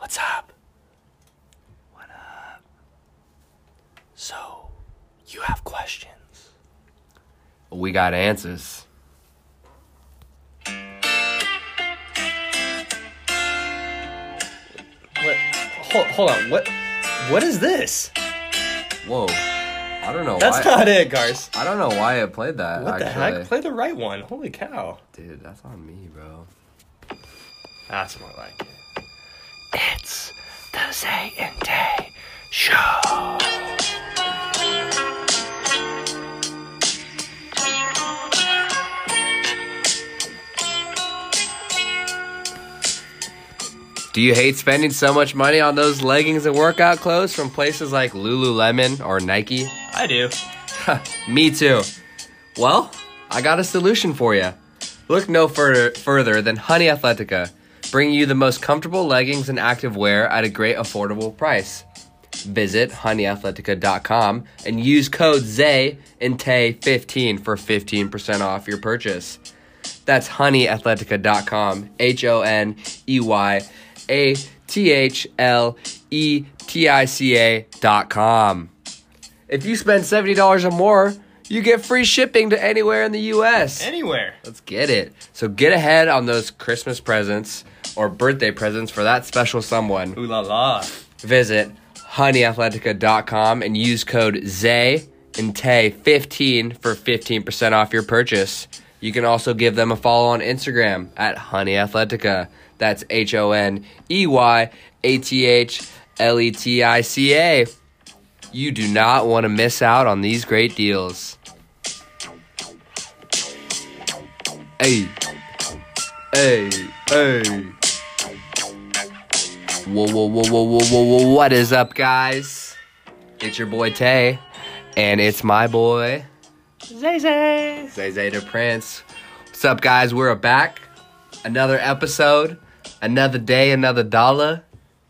What's up? What up? So, you have questions? We got answers. What? Hold, hold on. What? What is this? Whoa. I don't know That's why. not it, Gars. I don't know why it played that. What the heck? Play the right one. Holy cow. Dude, that's on me, bro. That's more like it. It's the Zay and Tay Show. Do you hate spending so much money on those leggings and workout clothes from places like Lululemon or Nike? I do. Me too. Well, I got a solution for you. Look no further, further than Honey Athletica, bringing you the most comfortable leggings and activewear at a great affordable price. Visit honeyathletica.com and use code ZAY and TAY15 for 15% off your purchase. That's honeyathletica.com, H O N E Y A T H L E T I C A.com. If you spend $70 or more, you get free shipping to anywhere in the US. Anywhere. Let's get it. So get ahead on those Christmas presents or birthday presents for that special someone. Ooh la la. Visit honeyathletica.com and use code ZAY and TAY15 for 15% off your purchase. You can also give them a follow on Instagram at honeyAthletica. That's H O N E Y A T H L E T I C A. You do not want to miss out on these great deals. Hey, hey, hey. Whoa, whoa, whoa, whoa, whoa, whoa, whoa, what is up, guys? It's your boy Tay, and it's my boy Zay Zay. Zay Zay the Prince. What's up, guys? We're back. Another episode, another day, another dollar.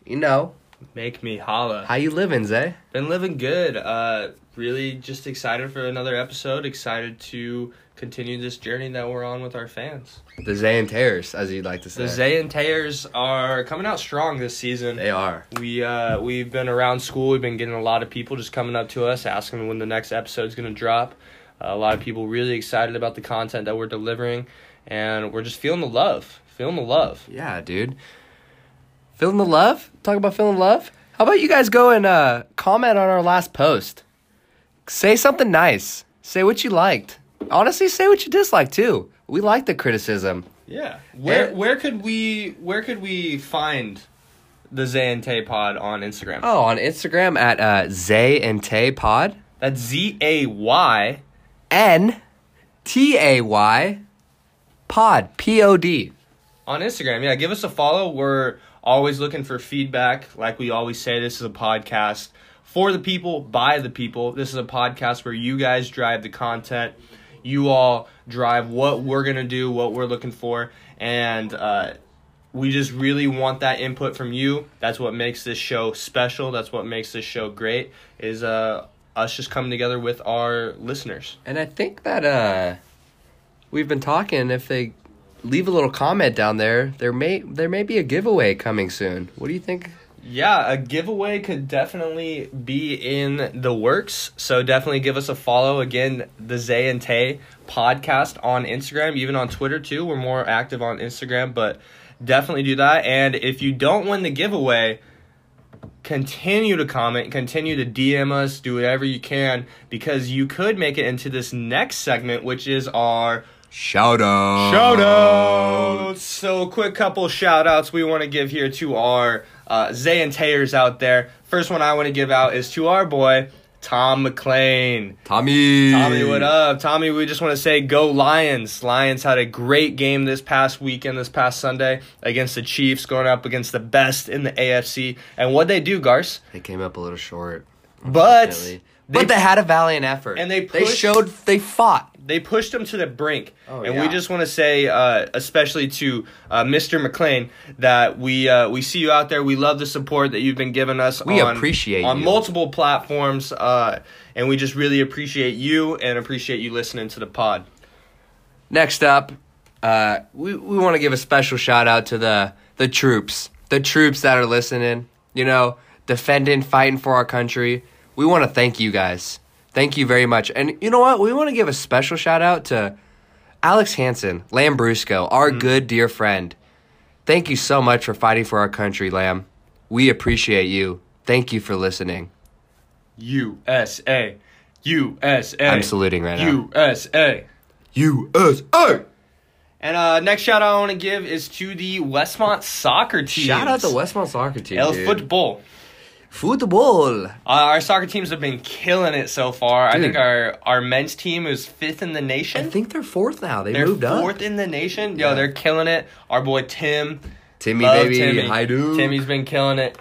You know, Make me holla. how you living, Zay? Been living good. Uh, really just excited for another episode. Excited to continue this journey that we're on with our fans. The Zay and Tayers, as you'd like to say. The Zay and Tayers are coming out strong this season. They are. We uh, we've been around school. We've been getting a lot of people just coming up to us asking when the next episode's going to drop. Uh, a lot of people really excited about the content that we're delivering, and we're just feeling the love. Feeling the love. Yeah, dude. Feeling the love? Talk about feeling love? How about you guys go and uh, comment on our last post? Say something nice. Say what you liked. Honestly, say what you disliked too. We like the criticism. Yeah. Where And- where could we where could we find the Zay and Tay Pod on Instagram? Oh, on Instagram at uh, Zay and Tay Pod. That's Z A Y. N T A Y Pod. P O D. on Instagram. Yeah, give us a follow. We're always looking for feedback. Like we always say, this is a podcast for the people, by the people. This is a podcast where you guys drive the content. You all drive what we're going to do, what we're looking for. And uh, we just really want that input from you. That's what makes this show special. That's what makes this show great, is uh, us just coming together with our listeners. And I think that uh, we've been talking. If they leave a little comment down there, there may there may be a giveaway coming soon. What do you think? Yeah, a giveaway could definitely be in the works. So definitely give us a follow. Again, the Zay and Tay podcast on Instagram, even on Twitter too. We're more active on Instagram, but definitely do that. And if you don't win the giveaway, continue to comment, continue to DM us, do whatever you can, because you could make it into this next segment, which is our Shout out! Shout outs! So, a quick couple shout outs we want to give here to our uh, Zay and Tayers out there. First one I want to give out is to our boy, Tom McLean. Tommy. Tommy, what up? Tommy, we just want to say go Lions. Lions had a great game this past weekend, this past Sunday, against the Chiefs, going up against the best in the AFC. And what they do, Garce? They came up a little short, But unfortunately. but they had a valiant effort, And they they showed they fought. They pushed him to the brink. Oh, and yeah. we just want to say, uh, especially to uh, Mr. McLean, that we uh, we see you out there. We love the support that you've been giving us. We on, appreciate on you. multiple platforms, uh, and we just really appreciate you and appreciate you listening to the pod. Next up, uh, we we want to give a special shout out to the the troops, the troops that are listening, you know, defending, fighting for our country. We want to thank you guys. Thank you very much. And you know what? We want to give a special shout out to Alex Hansen, Lambrusco, our good dear friend. Thank you so much for fighting for our country, Lamb. We appreciate you. Thank you for listening. USA. USA. I'm saluting right now. USA. USA. And uh, next shout out I want to give is to the Westmont soccer team. Shout out to Westmont soccer team. El dude. Football. Football. Uh, our soccer teams have been killing it so far. I think our, our men's team is fifth in the nation. I think they're fourth now. They They're moved fourth up. in the nation. Yo, Yeah. they're killing it. Our boy Tim. Timmy, baby. Timmy. Hi, dude. Timmy's been killing it.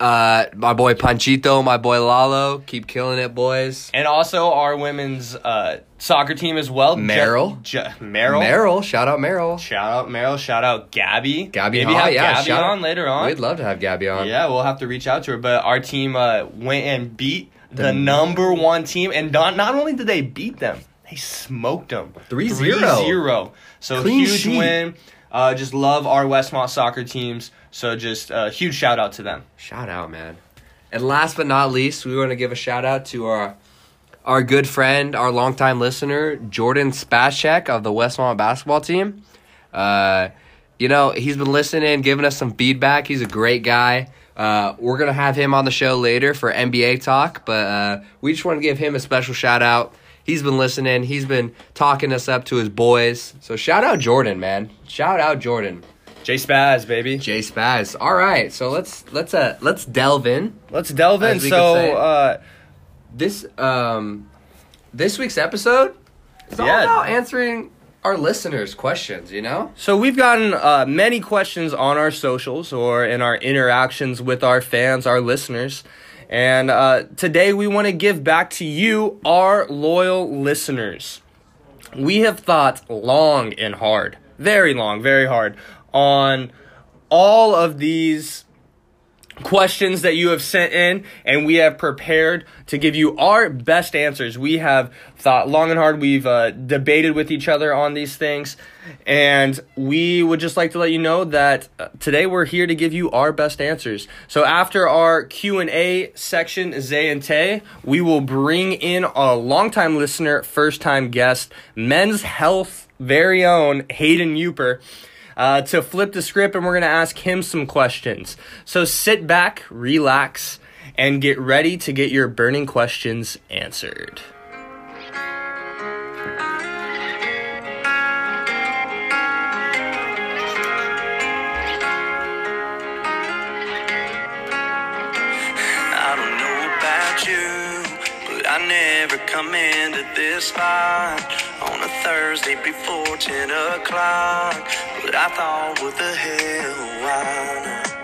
Uh, my boy Panchito, my boy Lalo, keep killing it, boys. And also our women's uh, soccer team as well. Je- Meryl. Je- Meryl. Meryl, shout out Meryl. Shout out Meryl. Shout out Gabby. Gabby, Maybe have yeah, Gabby shout out- on later on. We'd love to have Gabby on. Yeah, we'll have to reach out to her. But our team uh, went and beat the, number one team, and not not only did they beat them, they smoked them 3-0. 3-0. So Clean huge sheet. win. Uh, just love our Westmont soccer teams. So just a huge shout out to them. Shout out, man. And last but not least, we want to give a shout out to our our good friend, our longtime listener, Jordan Spaschek of the Westmont basketball team. Uh, you know, he's been listening, giving us some feedback. He's a great guy. Uh, we're gonna have him on the show later for NBA talk, but uh, we just want to give him a special shout out. He's been listening. He's been talking us up to his boys. So shout out Jordan, man. Shout out Jordan. J Spaz, baby. Jay Spaz. All right, so let's let's uh let's delve in. Let's delve in. So uh, This um this week's episode is all about answering our listeners' questions, you know? So we've gotten uh, many questions on our socials or in our interactions with our fans, our listeners. And uh, today we want to give back to you, our loyal listeners. We have thought long and hard, very long, very hard, on all of these questions that you have sent in, and we have prepared to give you our best answers. We have thought long and hard. We've uh, debated with each other on these things, and we would just like to let you know that uh, today we're here to give you our best answers. So after our Q and A section, Zay and Tay, we will bring in a longtime listener, first time guest, Men's Health very own Hayden Euper uh, to flip the script and we're going to ask him some questions. So sit back, relax, and get ready to get your burning questions answered. Never come into this spot on a Thursday before 10 o'clock. But I thought, what the hell, why not?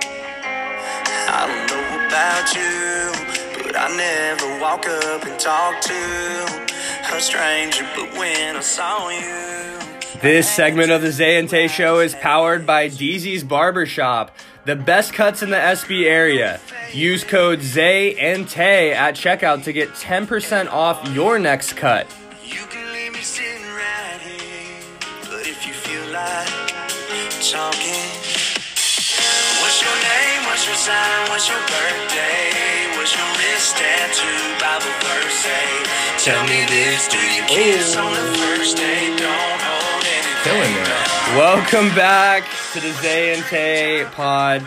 I don't know about you, but I never walk up and talk to a stranger. But when I saw you, This segment of the Zay and Tay Show is powered by Deezy's Barbershop, the best cuts in the SB area. Use code Zay and Tay at checkout to get 10% off your next cut. You can leave me sitting right here, but if you feel like talking, what's your name? What's your sign? What's your birthday? What's your wrist tattoo? Bible verse say. Tell me this: Do you kiss on the first date? Don't hold anything. Killing it. Welcome back to the Zay and Tay pod.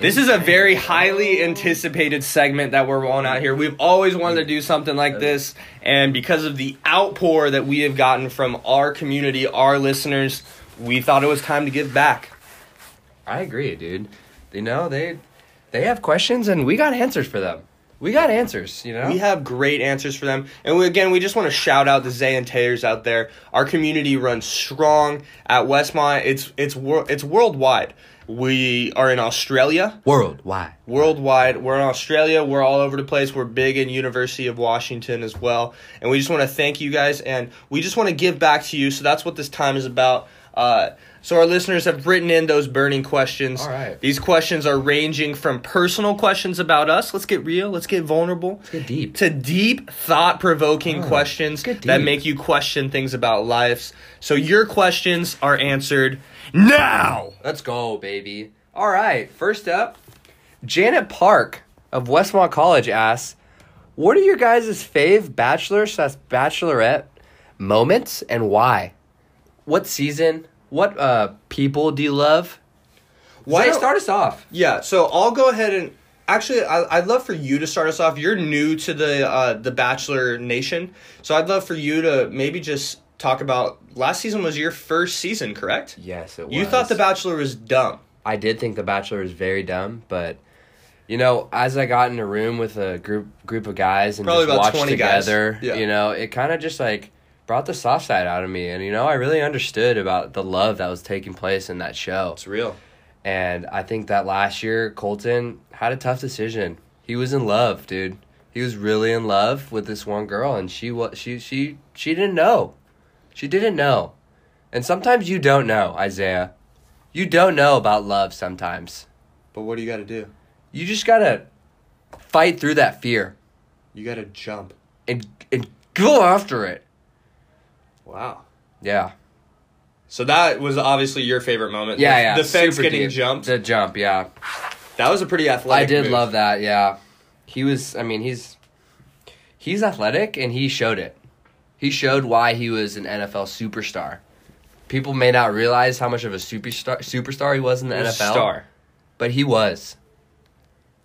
This is a very highly anticipated segment that we're rolling out here. We've always wanted to do something like this, and because of the outpour that we have gotten from our community, our listeners, we thought it was time to give back. I agree, dude. You know, they they have questions and we got answers for them. We got answers, you know? We have great answers for them. And we, again, we just want to shout out the Zay and Tayers out there. Our community runs strong at Westmont. It's it's wor- it's worldwide. We are in Australia. Worldwide. worldwide. We're in Australia. We're all over the place. We're big in University of Washington as well. And we just want to thank you guys, and we just want to give back to you. So that's what this time is about. Uh, so our listeners have written in those burning questions. All right. These questions are ranging from personal questions about us. Let's get real. Let's get vulnerable. Let's get deep. To deep, thought-provoking Oh, questions that make you question things about lives. So your questions are answered now. Let's go, baby. All right, first up, Janet Park of Westmont College asks, "What are your guys' fave bachelor slash bachelorette moments and why? What season? What uh people do you love? Why don't- start us off? Yeah, so I'll go ahead and actually I, I'd love for you to start us off. You're new to the uh, the Bachelor Nation, so I'd love for you to maybe just talk about last season was your first season, correct? Yes, it was You thought The Bachelor was dumb. I did think The Bachelor was very dumb, but you know, as I got in a room with a group group of guys and Probably just about watched 20 guys. together, Yeah. you know, it kind of just like brought the soft side out of me, and you know, I really understood about the love that was taking place in that show. It's real. And I think that last year Colton had a tough decision. He was in love, dude. He was really in love with this one girl, and she was she she she didn't know. She didn't know. And sometimes you don't know, Isaiah. You don't know about love sometimes. But what do you got to do? You just gotta fight through that fear You got to jump. and and go after it. Wow. Yeah. So that was obviously your favorite moment. Yeah, the, yeah. The fence super getting deep. jumped. The jump, yeah. that was a pretty athletic. I did move. love that. Yeah, he was. I mean, he's he's athletic, and he showed it. He showed why he was an NFL superstar. People may not realize how much of a superstar superstar he was in the was NFL, Star. but he was.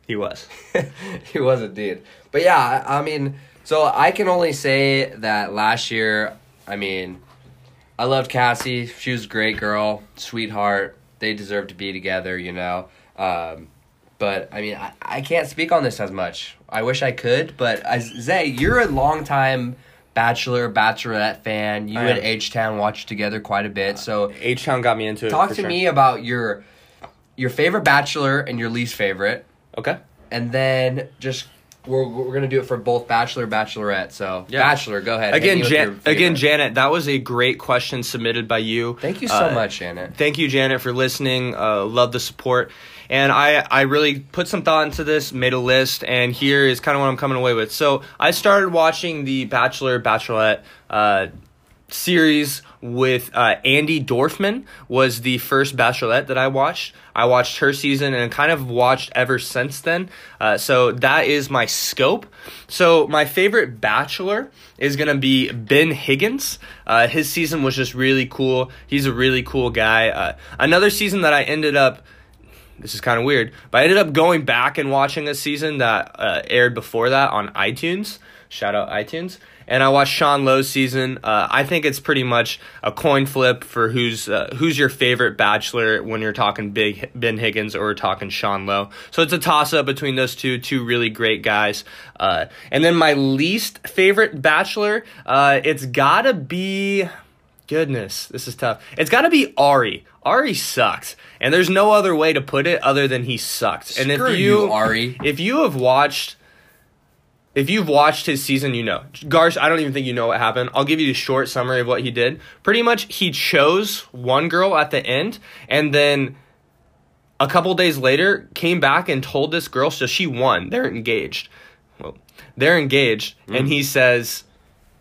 He was. he was indeed. But yeah, I, I mean, so I can only say that last year, I mean, I loved Cassie. She was a great girl, sweetheart. They deserve to be together, you know. Um, but I mean, I, I can't speak on this as much. I wish I could, but as Zay, you're a longtime Bachelor, Bachelorette fan. You I and am. H Town watched together quite a bit. So H Town got me into it. talk to sure. me about your your favorite Bachelor and your least favorite Okay. and then just we're, we're gonna do it for both bachelor bachelorette so Yeah. bachelor go ahead Again, Jan- again, Janet, that was a great question submitted by you. thank you so Uh, much janet Thank you, Janet, for listening. Uh, love the support. And I, I really put some thought into this, made a list, and here is kind of what I'm coming away with. So I started watching the Bachelor, Bachelorette uh, series with uh, Andi Dorfman was the first Bachelorette that I watched. I watched her season and kind of watched ever since then. Uh, so that is my scope. So my favorite Bachelor is gonna be Ben Higgins. Uh, his season was just really cool. He's a really cool guy. Uh, another season that I ended up this is kind of weird, but I ended up going back and watching a season that uh, aired before that on iTunes. Shout out iTunes. And I watched Sean Lowe's season. Uh, I think it's pretty much a coin flip for who's uh, who's your favorite Bachelor when you're talking Big Ben Higgins or talking Sean Lowe. So it's a toss up between those two, two really great guys. Uh, and then my least favorite Bachelor, uh, it's gotta be Goodness, this is tough. It's got to be Ari. Ari sucked, and there's no other way to put it other than he sucked. And Screw if you, you, Ari. if you have watched, if you've watched his season, you know. Garsh, I don't even think you know what happened. I'll give you a short summary of what he did. Pretty much, he chose one girl at the end, and then a couple days later came back and told this girl, so she won. They're engaged. Well, they're engaged, Mm. and he says.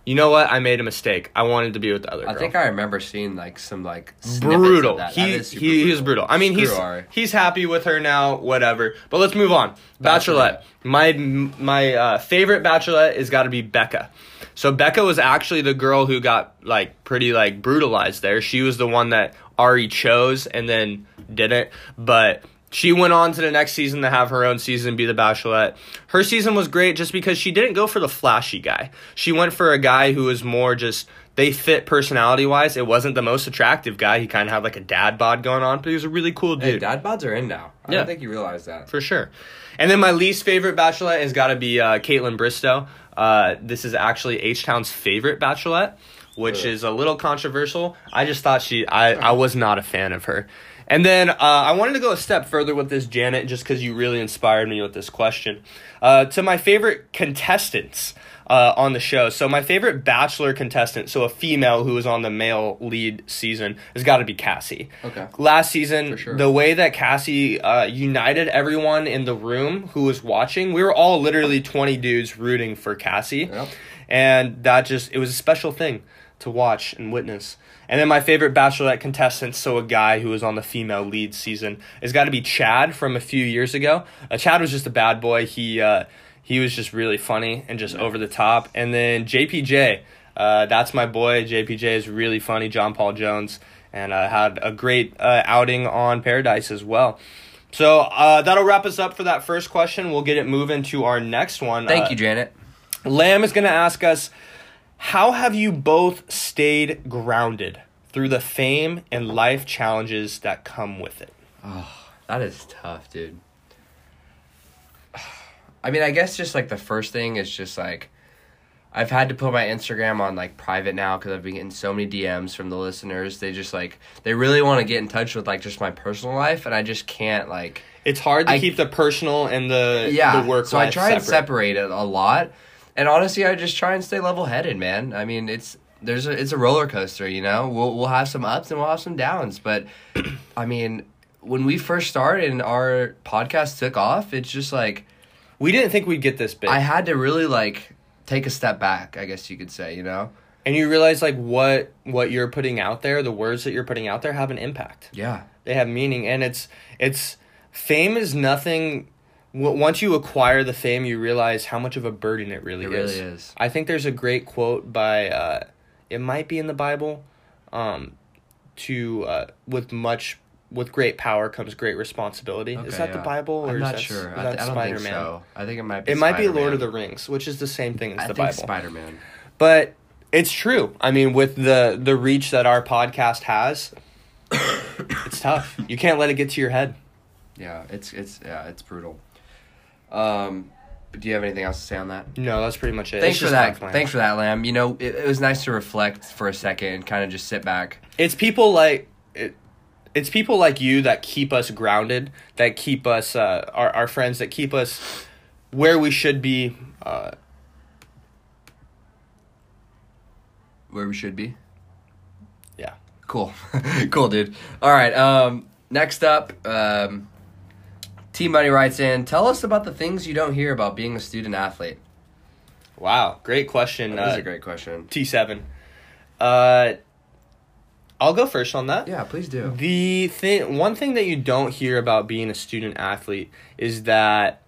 You know what? I made a mistake. I wanted to be with the other girl i think i remember seeing like some like brutal. that. He That is he, he was brutal. I mean, Screw he's Ari. he's happy with her now. Whatever. But let's move on. Bachelorette. My my uh, favorite Bachelorette is got to be Becca. So Becca was actually the girl who got like pretty like brutalized there. She was the one that Ari chose and then didn't. But she went on to the next season to have her own season be the Bachelorette. Her season was great just because she didn't go for the flashy guy. She went for a guy who was more just they fit personality wise. It wasn't the most attractive guy. He kind of had like a dad bod going on, but he was a really cool dude hey dad bods are in now i Yeah. don't think you realize that for sure. And then my least favorite Bachelorette has got to be uh, Kaitlyn Bristowe. Uh, this is actually H Town's favorite Bachelorette, which Ugh. is a little controversial. I just thought she, I, I was not a fan of her. And then uh, I wanted to go a step further with this, Janet, just because you really inspired me with this question. Uh, to my favorite contestants uh, on the show. So my favorite Bachelor contestant, so a female who was on the male lead season, has got to be Cassie. Okay. Last season, sure. the way that Cassie uh, united everyone in the room who was watching, we were all literally 20 dudes rooting for Cassie. Yep. And that just, it was a special thing to watch and witness. And then my favorite Bachelorette contestant, so a guy who was on the female lead season, has got to be Chad from a few years ago. Uh, Chad was just a bad boy. He uh, he was just really funny and just over the top. And then JPJ, uh, that's my boy. JPJ is really funny. John Paul Jones, and uh, had a great uh, outing on Paradise as well. So uh, that'll wrap us up for that first question. We'll get it moving to our next one. Thank Uh, you, Janet. Lamb is going to ask us, how have you both stayed grounded through the fame and life challenges that come with it? Oh, That is tough, dude. I mean, I guess just like the first thing is just like I've had to put my Instagram on like private now because I've been getting so many DMs from the listeners. They just like they really want to get in touch with like just my personal life, and I just can't like It's hard to I- keep the personal and the yeah the work So I try and separate. separate it a lot, and honestly, I just try and stay level headed, man. I mean, it's there's a it's a roller coaster, you know. We'll we'll have some ups and we'll have some downs, but I mean, when we first started and our podcast took off, it's just like We didn't think we'd get this big. I had to really like take a step back, I guess you could say, you know. and you realize like what what you're putting out there, the words that you're putting out there have an impact. Yeah. They have meaning and it's it's fame is nothing once you acquire the fame, you realize how much of a burden it really It is. really is. I think there's a great quote by uh, it might be in the Bible, um, to uh, with much with great power comes great responsibility. is Okay, that the. Bible or I'm is not that, sure. Is I, th- I don't Spider-Man? think so. I think it might be It might be Lord of the Rings, which is the same thing as I the think Bible. Spider Man. But it's true. I mean, with the the reach that our podcast has, it's tough. You can't let it get to your head. Yeah, it's it's yeah, it's brutal. Um, but do you have anything else to say on that? No, that's pretty much it. Thanks It's for that. tough. Thanks for that, Lamb. You know, it, it was nice to reflect for a second and kind of just sit back. It's people like it, it's people like you that keep us grounded, that keep us uh, our our friends that keep us where we should be. Uh, Where we should be. yeah. Cool, cool, dude. All right. Um, next up, um, T Money writes in. Tell us about the things you don't hear about being a student athlete. Wow, great question. That is Uh, a great question. T seven. Uh, I'll go first on that. Yeah, please do. The thing, one thing that you don't hear about being a student athlete is that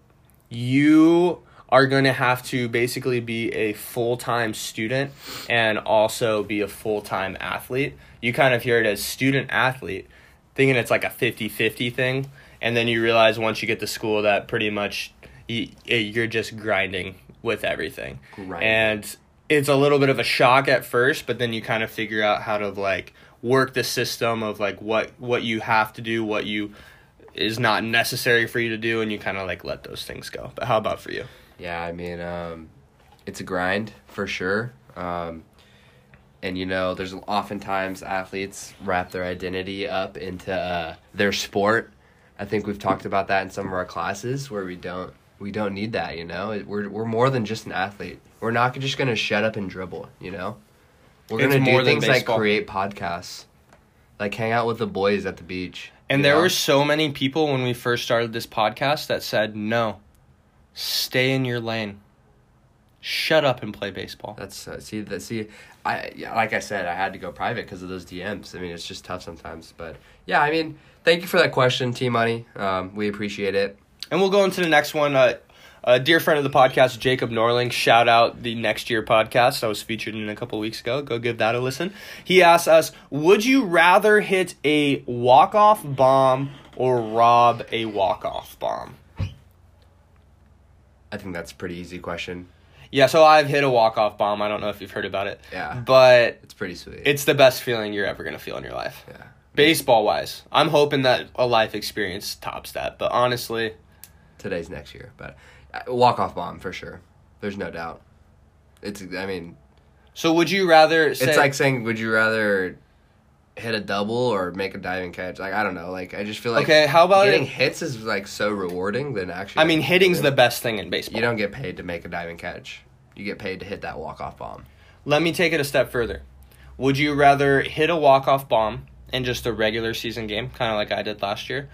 you are going to have to basically be a full time student and also be a full time athlete. You kind of hear it as student athlete, thinking it's like a 50 50 thing. And then you realize once you get to school that pretty much you, you're just grinding with everything. Grinding. And it's a little bit of a shock at first, but then you kind of figure out how to like work the system of like what what you have to do, what you is not necessary for you to do, and you kind of like let those things go. But how about for you? Yeah, I mean, um, it's a grind for sure. Um, and you know, there's oftentimes athletes wrap their identity up into uh, their sport. I think we've talked about that in some of our classes where we don't we don't need that. You know, we're we're more than just an athlete. We're not just gonna shut up and dribble. You know, we're gonna do things like create podcasts, like hang out with the boys at the beach. And there know? were so many people when we first started this podcast that said, "No, stay in your lane. Shut up and play baseball." That's uh, see that see, I yeah, like I said, I had to go private because of those DMs. I mean, it's just tough sometimes, but yeah, I mean, thank you for that question, T Money. Um, we appreciate it. And we'll go into the next one. Uh, a dear friend of the podcast, Jacob Norling, shout out the Next Year podcast I was featured in a couple weeks ago. Go give that a listen. He asked us, Would you rather hit a walk off bomb or rob a walk off bomb? I think that's a pretty easy question. Yeah, so I've hit a walk off bomb. I don't know if you've heard about it. Yeah. But It's pretty sweet. it's the best feeling you're ever going to feel in your life. yeah. Baseball wise, I'm hoping that a life experience tops that. But honestly, Today's next year, but uh, walk off bomb for sure. There's no doubt. It's I mean, so would you rather say. it's like saying, would you rather hit a double or make a diving catch? Like I don't know. Like I just feel like Okay, how about getting it? hits is like so rewarding than actually. I mean, hitting's the best thing in baseball. You don't get paid to make a diving catch. You get paid to hit that walk off bomb. Let me take it a step further. Would you rather hit a walk-off bomb in just a regular season game, kind of like I did last year,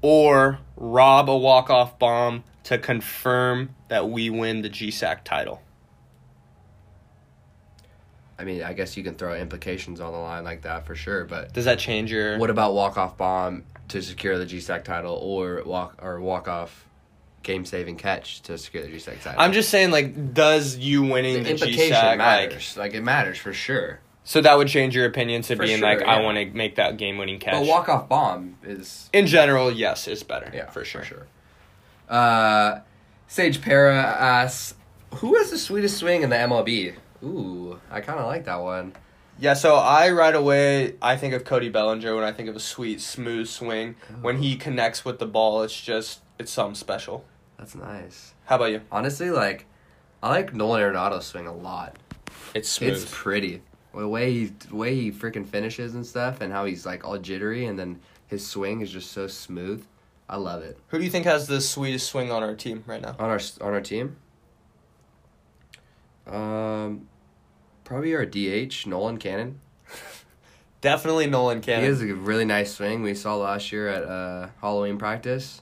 or rob a walk-off bomb to confirm that we win the GSAC title? I mean, I guess you can throw implications on the line like that for sure. But Does that change your? what about walk off bomb to secure the GSAC title, or walk or walk off game saving catch to secure the GSAC title? I'm just saying, like, does you winning the the, GSAC, like, matters. Like, it matters for sure. So that would change your opinion to For being sure, like, I yeah. want to make that game-winning catch. But walk off bomb is in general, yes, is better. yeah for sure. Sure. Uh, Sage Para asks, "Who has the sweetest swing in the MLB?" Ooh, I kind of like that one. Yeah, so I right away I think of Cody Bellinger when I think of a sweet, smooth swing. When he connects with the ball, it's just it's something special. That's nice. How about you? Honestly, like, I like Nolan Arenado's swing a lot. It's smooth. It's pretty. The way he, the way he freaking finishes and stuff, and how he's like all jittery, and then his swing is just so smooth. I love it. Who do you think has the sweetest swing on our team right now? On our on our team, um, probably our DH Nolan Cannon. Definitely Nolan Cannon. He has a really nice swing. We saw last year at uh, Halloween practice.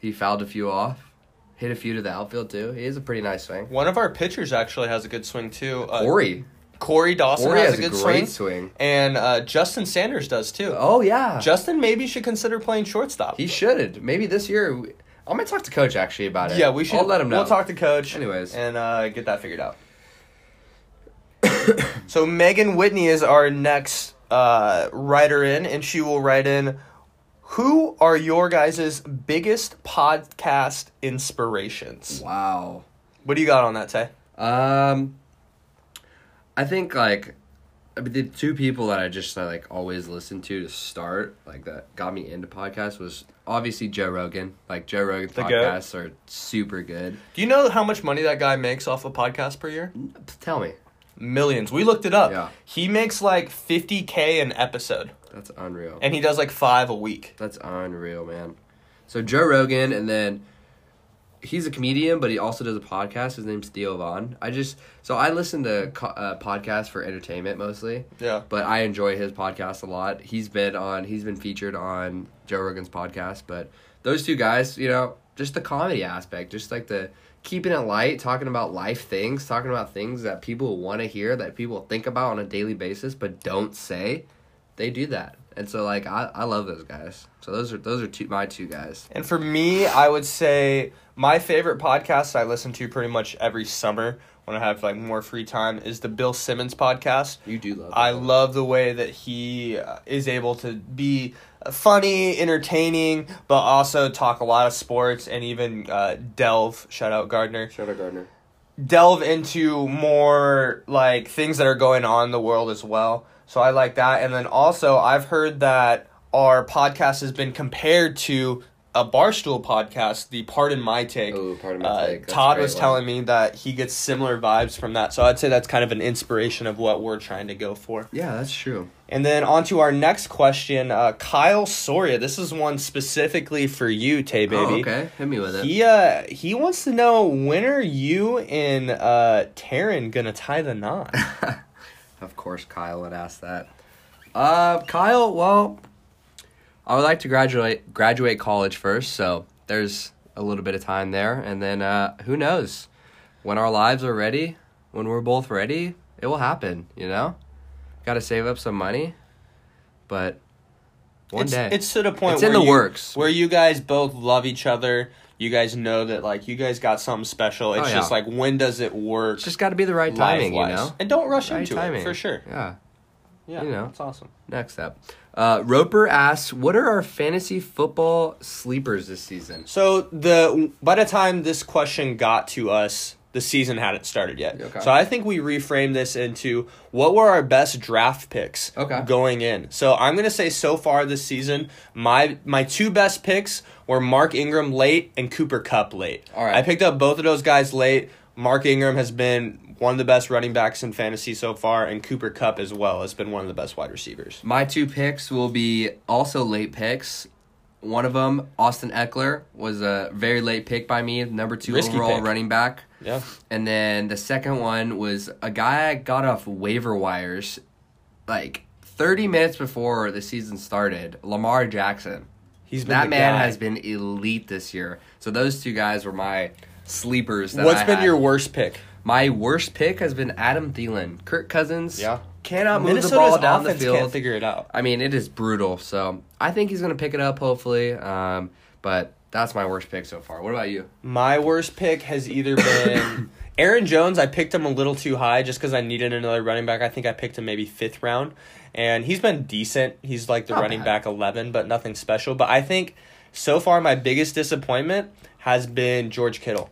He fouled a few off, hit a few to the outfield too. He has a pretty nice swing. One of our pitchers actually has a good swing too. Uh, Corey, Corey Dawson Corey has, has a good swing, swing. and uh, Justin Sanders does too. Oh yeah, Justin maybe should consider playing shortstop. he should. Maybe this year. we- I'm gonna talk to coach actually about it. yeah, we should. I'll let him know. We'll talk to coach. Anyways. and uh, get that figured out. so Megan Whitney is our next uh, writer in, and she will write in. Who are your guys' biggest podcast inspirations? Wow. What do you got on that, Tay? Um, I think like I mean, the two people that I just like always listened to to start, like that got me into podcasts was obviously Joe Rogan. Like Joe Rogan The goat. podcasts are super good. Do you know how much money that guy makes off a podcast per year? Tell me, Millions. We looked it up. Yeah. He makes like 50k an episode, that's unreal. and he does like five a week. That's unreal, man. So Joe Rogan, and then he's a comedian, but he also does a podcast. His name's Theo Von. I just so I listen to co- uh, podcasts for entertainment mostly. Yeah. but I enjoy his podcast a lot. He's been on, he's been featured on Joe Rogan's podcast. But those two guys, you know, just the comedy aspect, just like the keeping it light, talking about life things, talking about things that people want to hear, that people think about on a daily basis, but don't say. They do that, and so like I, I love those guys. So those are those are two my two guys. And for me, I would say my favorite podcast I listen to pretty much every summer when I have like more free time is the Bill Simmons podcast. You do love. I that. love the way that he uh, is able to be uh, funny, entertaining, but also talk a lot of sports and even uh, delve. Shout out Gardner. Shout out Gardner. delve into more like things that are going on in the world as well. So I like that. And then also I've heard that our podcast has been compared to a Barstool podcast, the Pardon My Take. Ooh, Pardon My Uh, Take. A Todd was one. telling me that he gets similar vibes from that. So I'd say that's kind of an inspiration of what we're trying to go for. Yeah, that's true. And then on to our next question, uh, Kyle Soria. This is one specifically for you, Tay baby. Oh, okay, hit me with it. He uh he wants to know when are you and uh Taryn gonna tie the knot? Of course, Kyle would ask that. Uh, Kyle, well, I would like to graduate graduate college first, so there's a little bit of time there, and then uh, who knows when our lives are ready, when we're both ready, it will happen. You know, got to save up some money, but one it's, day it's to the point It's in the you- works. where you guys both love each other. You guys know that like you guys got something special. It's Oh, just like when does it work? it's just got to be the right timing, you life-wise? know. And don't rush Right into timing it for sure. Yeah. Yeah, You know. it's awesome. Next up, uh, Roper asks, "What are our fantasy football sleepers this season?" So the by the time this question got to us, the season hadn't started yet. Okay. So I think we reframed this into what were our best draft picks Okay. going in. So I'm gonna say so far this season, my my two best picks were Mark Ingram late and Cooper Kupp late. All right. I picked up both of those guys late. Mark Ingram has been one of the best running backs in fantasy so far, and Cooper Kupp as well has been one of the best wide receivers. My two picks will be also late picks. One of them, Austin Ekeler, was a very late pick by me, number two Risky overall pick. running back. Yeah. And then the second one was a guy I got off waiver wires like 30 minutes before the season started, Lamar Jackson. He's been That man guy. has been elite this year. So those two guys were my sleepers. That What's I been had. your worst pick? My worst pick has been Adam Thielen. Kirk Cousins Yeah. Cannot move Minnesota's the ball down the field. can't figure it out. I mean, it is brutal. So I think he's going to pick it up, hopefully. Um, but that's my worst pick so far. What about you? My worst pick has either been Aaron Jones. I picked him a little too high just because I needed another running back. I think I picked him maybe fifth round, and he's been decent. He's like the Not running bad. back eleven, but nothing special. But I think so far my biggest disappointment has been George Kittle.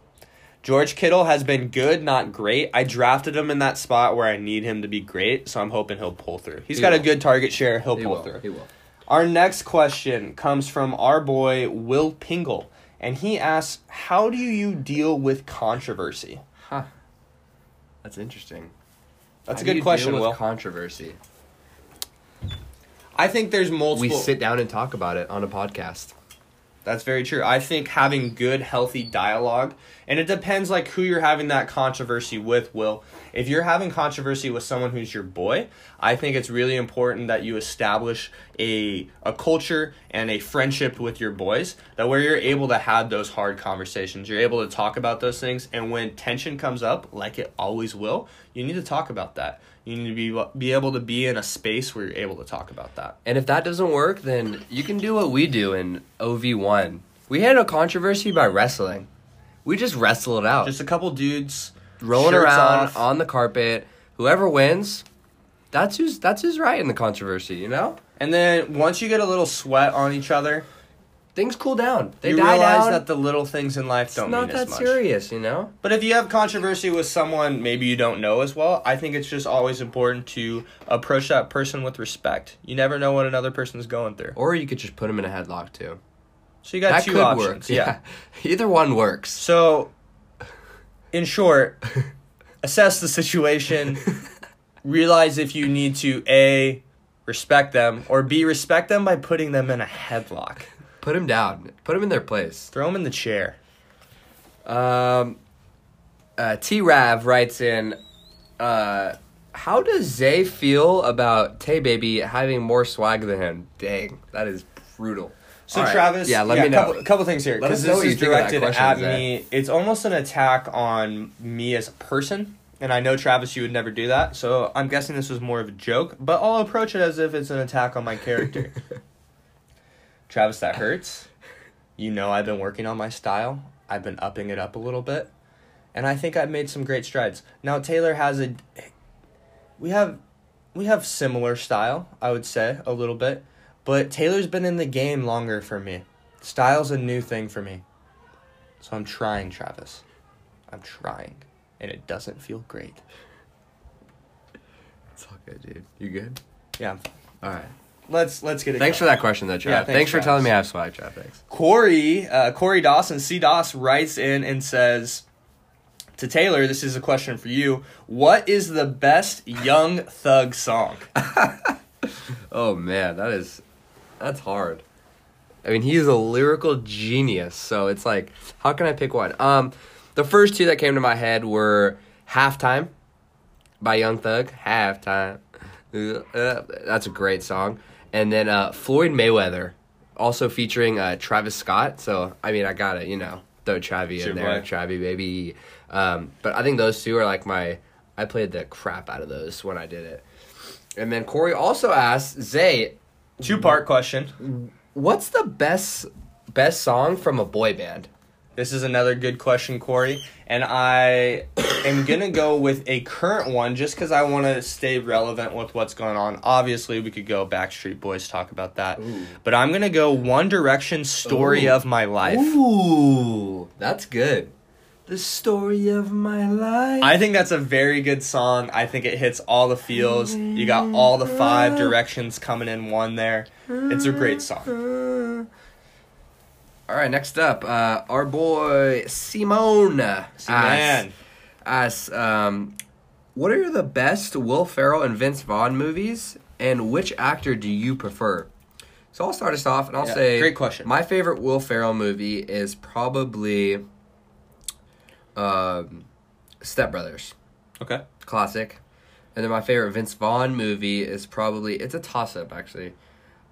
George Kittle has been good, not great. I drafted him in that spot where I need him to be great, so I'm hoping he'll pull through. He's He got a good target share. He'll He pull will. through. He will. Our next question comes from our boy Will Pingle, and he asks, "How do you deal with controversy?" Huh. That's interesting. That's How a do good you question, deal with Will. Controversy. I think there's multiple. We sit down and talk about it on a podcast. That's very true. I think having good, healthy dialogue, and it depends like who you're having that controversy with. Will, if you're having controversy with someone who's your boy, I think it's really important that you establish a a culture and a friendship with your boys that where you're able to have those hard conversations. You're able to talk about those things, and when tension comes up, like it always will, you need to talk about that. You need to be be able to be in a space where you're able to talk about that. And if that doesn't work, then you can do what we do in OV1. We handle controversy by wrestling. We just wrestle it out. Just a couple dudes rolling around off. on the carpet. Whoever wins, that's who's that's who's right in the controversy, you know? And then once you get a little sweat on each other, Things cool down. They you die realize down. that the little things in life it's don't not mean that as much. serious, you know? But if you have controversy with someone maybe you don't know as well, I think it's just always important to approach that person with respect. You never know what another person is going through. Or you could just put them in a headlock too. So you got that two options. work. yeah. Yeah. Either one works. So in short, assess the situation, realize if you need to A respect them or B respect them by putting them in a headlock. Put them down. Put them in their place. Throw them in the chair. Um, uh, T Rav writes in, uh, how does Zay feel about Tay Baby having more swag than him? Dang, that is brutal. So right. Travis, yeah, let yeah, me know. Couple, couple things here because this is directed question, at Zach. me. It's almost an attack on me as a person, and I know Travis, you would never do that. So I'm guessing this was more of a joke, but I'll approach it as if it's an attack on my character. Travis, that hurts. You know I've been working on my style. I've been upping it up a little bit, and I think I've made some great strides. Now Taylor has a. We have, we have similar style. I would say a little bit. But Taylor's been in the game longer for me. Style's a new thing for me. So I'm trying, Travis. I'm trying. And it doesn't feel great. It's all good, dude. You good? Yeah. All right. Let's let's get it. Thanks for that question, though, Trav. Yeah, thanks, thanks, for telling me I have swag, Trav. Thanks. Corey, uh, Corey Dawson, C Doss writes in and says to Taylor, this is a question for you. What is the best Young Thug song? Oh man, that is that's hard. I mean, he's a lyrical genius, so it's like, how can I pick one? Um, the first two that came to my head were "Halftime" by Young Thug. Halftime, Uh, that's a great song. And then uh, Floyd Mayweather, also featuring uh, Travis Scott. So I mean, I gotta you know throw Travi in there, boy. Travi baby. Um, but I think those two are like my. I played the crap out of those when I did it. And then Corey also asked Zay, Two part question. "What's the best best song from a boy band?" This is another good question, Corey. And I am going to go with a current one just because I want to stay relevant with what's going on. Obviously, we could go Backstreet Boys, talk about that. Ooh. But I'm going to go One Direction Story Ooh. of My Life. Ooh, that's good. The story of my life. I think that's a very good song. I think it hits all the feels. You got all the five uh-huh. directions coming in one there. It's a great song. Uh-huh. All right, next up, uh, our boy Simone asks, asks, um, what are the best Will Ferrell and Vince Vaughn movies, and which actor do you prefer? So I'll start us off, and I'll Yeah, say, great question. My favorite Will Ferrell movie is probably um, Step Brothers. okay. classic. And then my favorite Vince Vaughn movie is probably it's a toss up actually.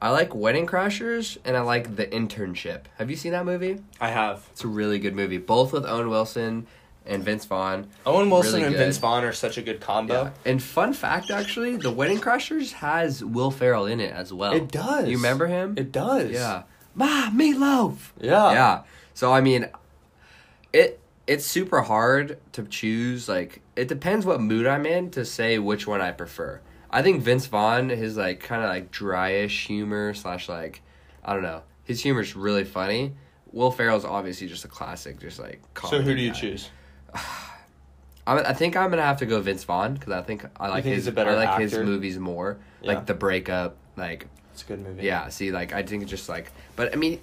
I like Wedding Crashers and I like The Internship. Have you seen that movie? I have. It's a really good movie, both with Owen Wilson and Vince Vaughn. Owen Wilson Really and good. Vince Vaughn are such a good combo. Yeah. And fun fact, actually, The Wedding Crashers has Will Ferrell in it as well. It does. You remember him? It does. Yeah. Ma, meatloaf. Yeah. yeah. So I mean, it it's super hard to choose. Like it depends what mood I'm in to say which one I prefer. I think Vince Vaughn, his like kind of like dryish humor slash like I don't know, his humor is really funny. Will Ferrell's obviously just a classic, just like. So who do you guy. choose? I, I think I'm gonna have to go Vince Vaughn because I think I like think his he's a better I like his movies more. Yeah. Like the breakup, like It's a good movie. yeah. See, like I think it's just like, but I mean,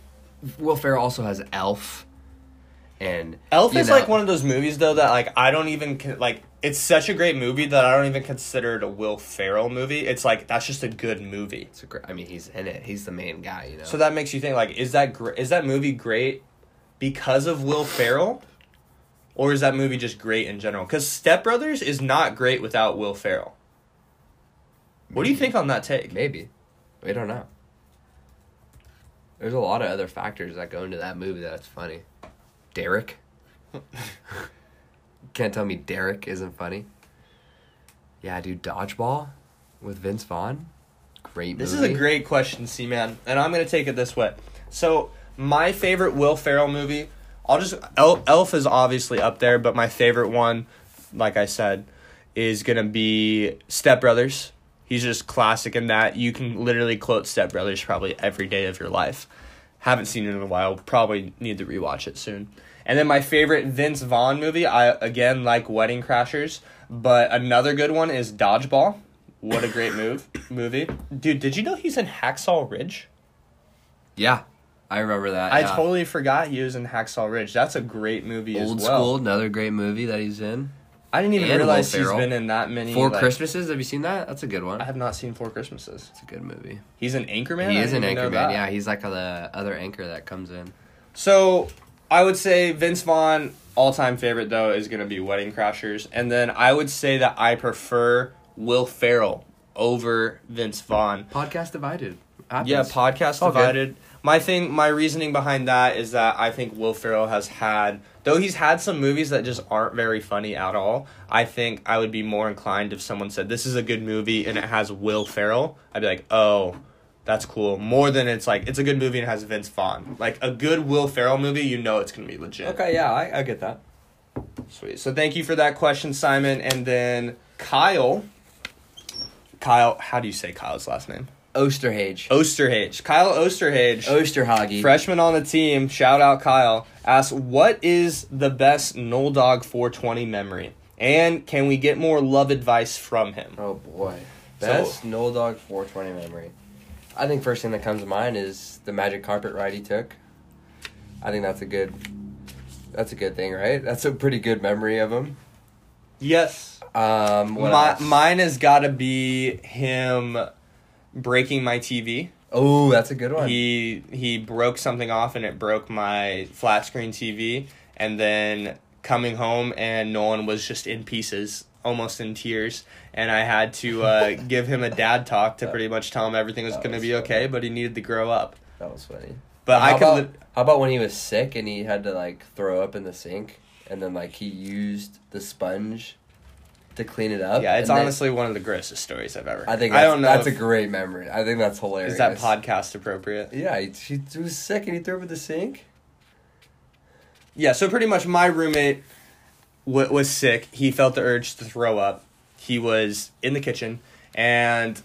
Will Ferrell also has Elf, and Elf is know- like one of those movies though that like I don't even like. It's such a great movie that I don't even consider it a Will Ferrell movie. It's like that's just a good movie. It's a great, I mean, he's in it. He's the main guy, you know. So that makes you think like, is that gr- is that movie great because of Will Ferrell, or is that movie just great in general? Because Step Brothers is not great without Will Ferrell. What do you think on that take? maybe we don't know. There's a lot of other factors that go into that movie that's funny. Derek. Can't tell me Derek isn't funny. Yeah, dude, dodgeball with Vince Vaughn. Great movie. This is a great question, C man, and I'm gonna take it this way. So my favorite Will Ferrell movie, I'll just Elf, Elf is obviously up there, but my favorite one, like I said, is gonna be Step Brothers. He's just classic in that you can literally quote Step Brothers probably every day of your life. Haven't seen it in a while. Probably need to rewatch it soon. And then my favorite Vince Vaughn movie, I again like Wedding Crashers, but another good one is Dodgeball. What a great move movie, dude! Did you know he's in Hacksaw Ridge? Yeah, I remember that. I yeah. totally forgot he was in Hacksaw Ridge. That's a great movie Old as well. School, another great movie that he's in. I didn't even And Will realize he's Ferrell. been in that many. Four like- Christmases. Have you seen that? That's a good one. I have not seen Four Christmases. It's a good movie. He's an Anchorman. he is an anchorman. Yeah, he's like the other anchor that comes in. So I would say Vince Vaughn all time favorite though is gonna be Wedding Crashers, and then I would say that I prefer Will Ferrell over Vince Vaughn. Podcast divided. Happens. Yeah, podcast all good. divided. My thing, my reasoning behind that is that I think Will Ferrell has had, though he's had some movies that just aren't very funny at all. I think I would be more inclined if someone said this is a good movie and it has Will Ferrell. I'd be like, oh, that's cool. More than it's like it's a good movie and has Vince Vaughn. Like a good Will Ferrell movie, you know it's gonna be legit. Okay, yeah, I, I get that. Sweet. So thank you for that question, Simon. And then Kyle. Kyle, how do you say Kyle's last name? Osterhage. Osterhage. Kyle Osterhage. Osterhage. Freshman on the team, shout out Kyle, asks, What is the best Null Dog 420 memory? And can we get more love advice from him? Oh boy. So- Best Null Dog 420 memory. I think first thing that comes to mind is the magic carpet ride he took. I think that's a good that's a good thing, right? That's a pretty good memory of him. Yes. Um My, else? mine has got to be him breaking my TV. Oh, that's a good one. He he broke something off and it broke my flat screen TV. And then coming home and Nolan was just in pieces, almost in tears. And I had to uh, give him a dad talk to pretty much tell him everything was That going to was be okay, but he needed to grow up. that was funny. But how I about, li- how about when he was sick and he had to like throw up in the sink and then like he used the sponge to clean it up. yeah, it's and then- honestly one of the grossest stories I've ever. I think I that's, don't know. that's if- a great memory. I think that's hilarious. Is that podcast appropriate? Yeah, he, he was sick and he threw up in the sink. Yeah, so pretty much my roommate w- was sick. He felt the urge to throw up. He was in the kitchen and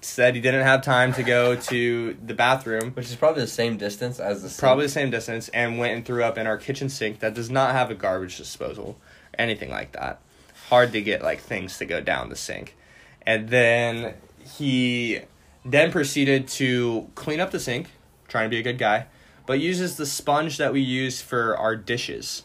said he didn't have time to go to the bathroom. Which is probably the same distance as the sink. Probably the same distance, and went and threw up in our kitchen sink that does not have a garbage disposal, anything like that. Hard to get like things to go down the sink. And then he then proceeded to clean up the sink, trying to be a good guy, but uses the sponge that we use for our dishes.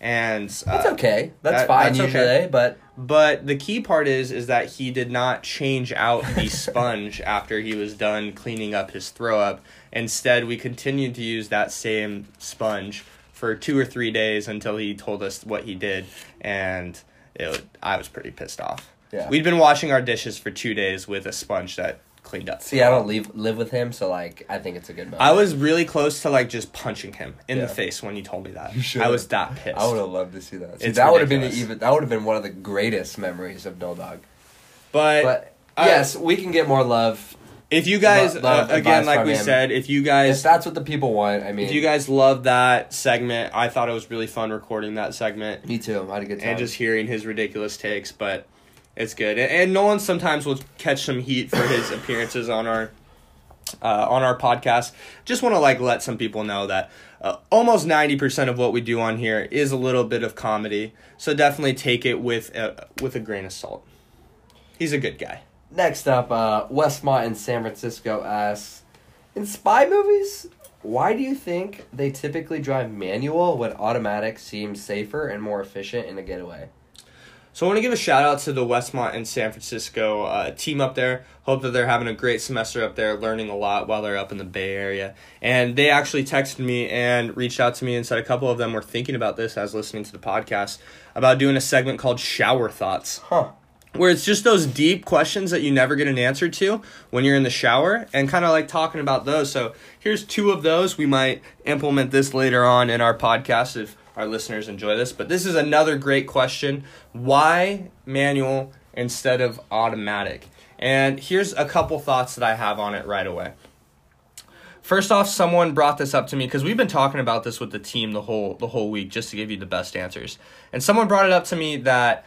And uh, That's okay. That's that- fine that's usually, okay. but but the key part is is that he did not change out the sponge after he was done cleaning up his throw up. Instead, we continued to use that same sponge for two or three days until he told us what he did, and it, I was pretty pissed off. Yeah. We'd been washing our dishes for two days with a sponge that cleaned up. See, I don't live live with him, so like I think it's a good moment. I was really close to like just punching him in Yeah. the face when you told me that. should've. I was that pissed. I would have loved to see that. See, It's that would have been the ridiculous. even. That would have been one of the greatest memories of No Dog. But, But I- yes, we can get more love if you guys, Lo- love uh, again, advice like from we him. said, if you if guys, that's what the people want. I mean, if you guys love that segment, I thought it was really fun recording that segment me too. I had a good time. and just hearing his ridiculous takes. But it's good. And, and Nolan sometimes will catch some heat for his appearances on our uh, on our podcast. Just want to like let some people know that uh, almost ninety percent of what we do on here is a little bit of comedy. So definitely take it with a, with a grain of salt. He's a good guy. Next up, uh, Westmont in San Francisco asks, in spy movies, why do you think they typically drive manual when automatic seems safer and more efficient in a getaway? So I want to give a shout out to the Westmont and San Francisco uh, team up there. Hope that they're having a great semester up there, learning a lot while they're up in the Bay Area. And they actually texted me and reached out to me and said a couple of them were thinking about this as listening to the podcast about doing a segment called Shower Thoughts Huh. where it's just those deep questions that you never get an answer to when you're in the shower and kind of like talking about those. So here's two of those. We might implement this later on in our podcast if our listeners enjoy this. But this is another great question. Why manual instead of automatic? And here's a couple thoughts that I have on it right away. First off, someone brought this up to me because we've been talking about this with the team the whole the whole week just to give you the best answers. And someone brought it up to me that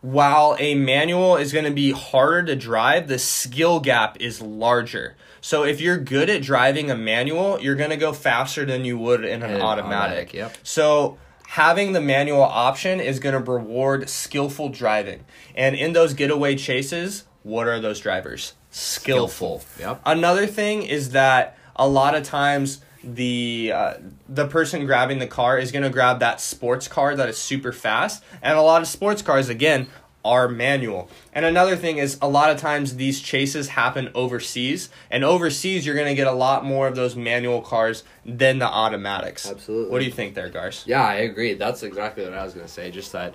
while a manual is going to be harder to drive, the skill gap is larger. So if you're good at driving a manual, you're going to go faster than you would in an In automatic. automatic, yep. So having the manual option is going to reward skillful driving. And in those getaway chases, what are those drivers? Skillful. Yep. Another thing is that a lot of times the uh, the person grabbing the car is going to grab that sports car that is super fast, and a lot of sports cars again are manual. And another thing is a lot of times these chases happen overseas, and overseas you're going to get a lot more of those manual cars than the automatics. Absolutely. What do you think there, Gars? Yeah, I agree. That's exactly what I was gonna say. Just that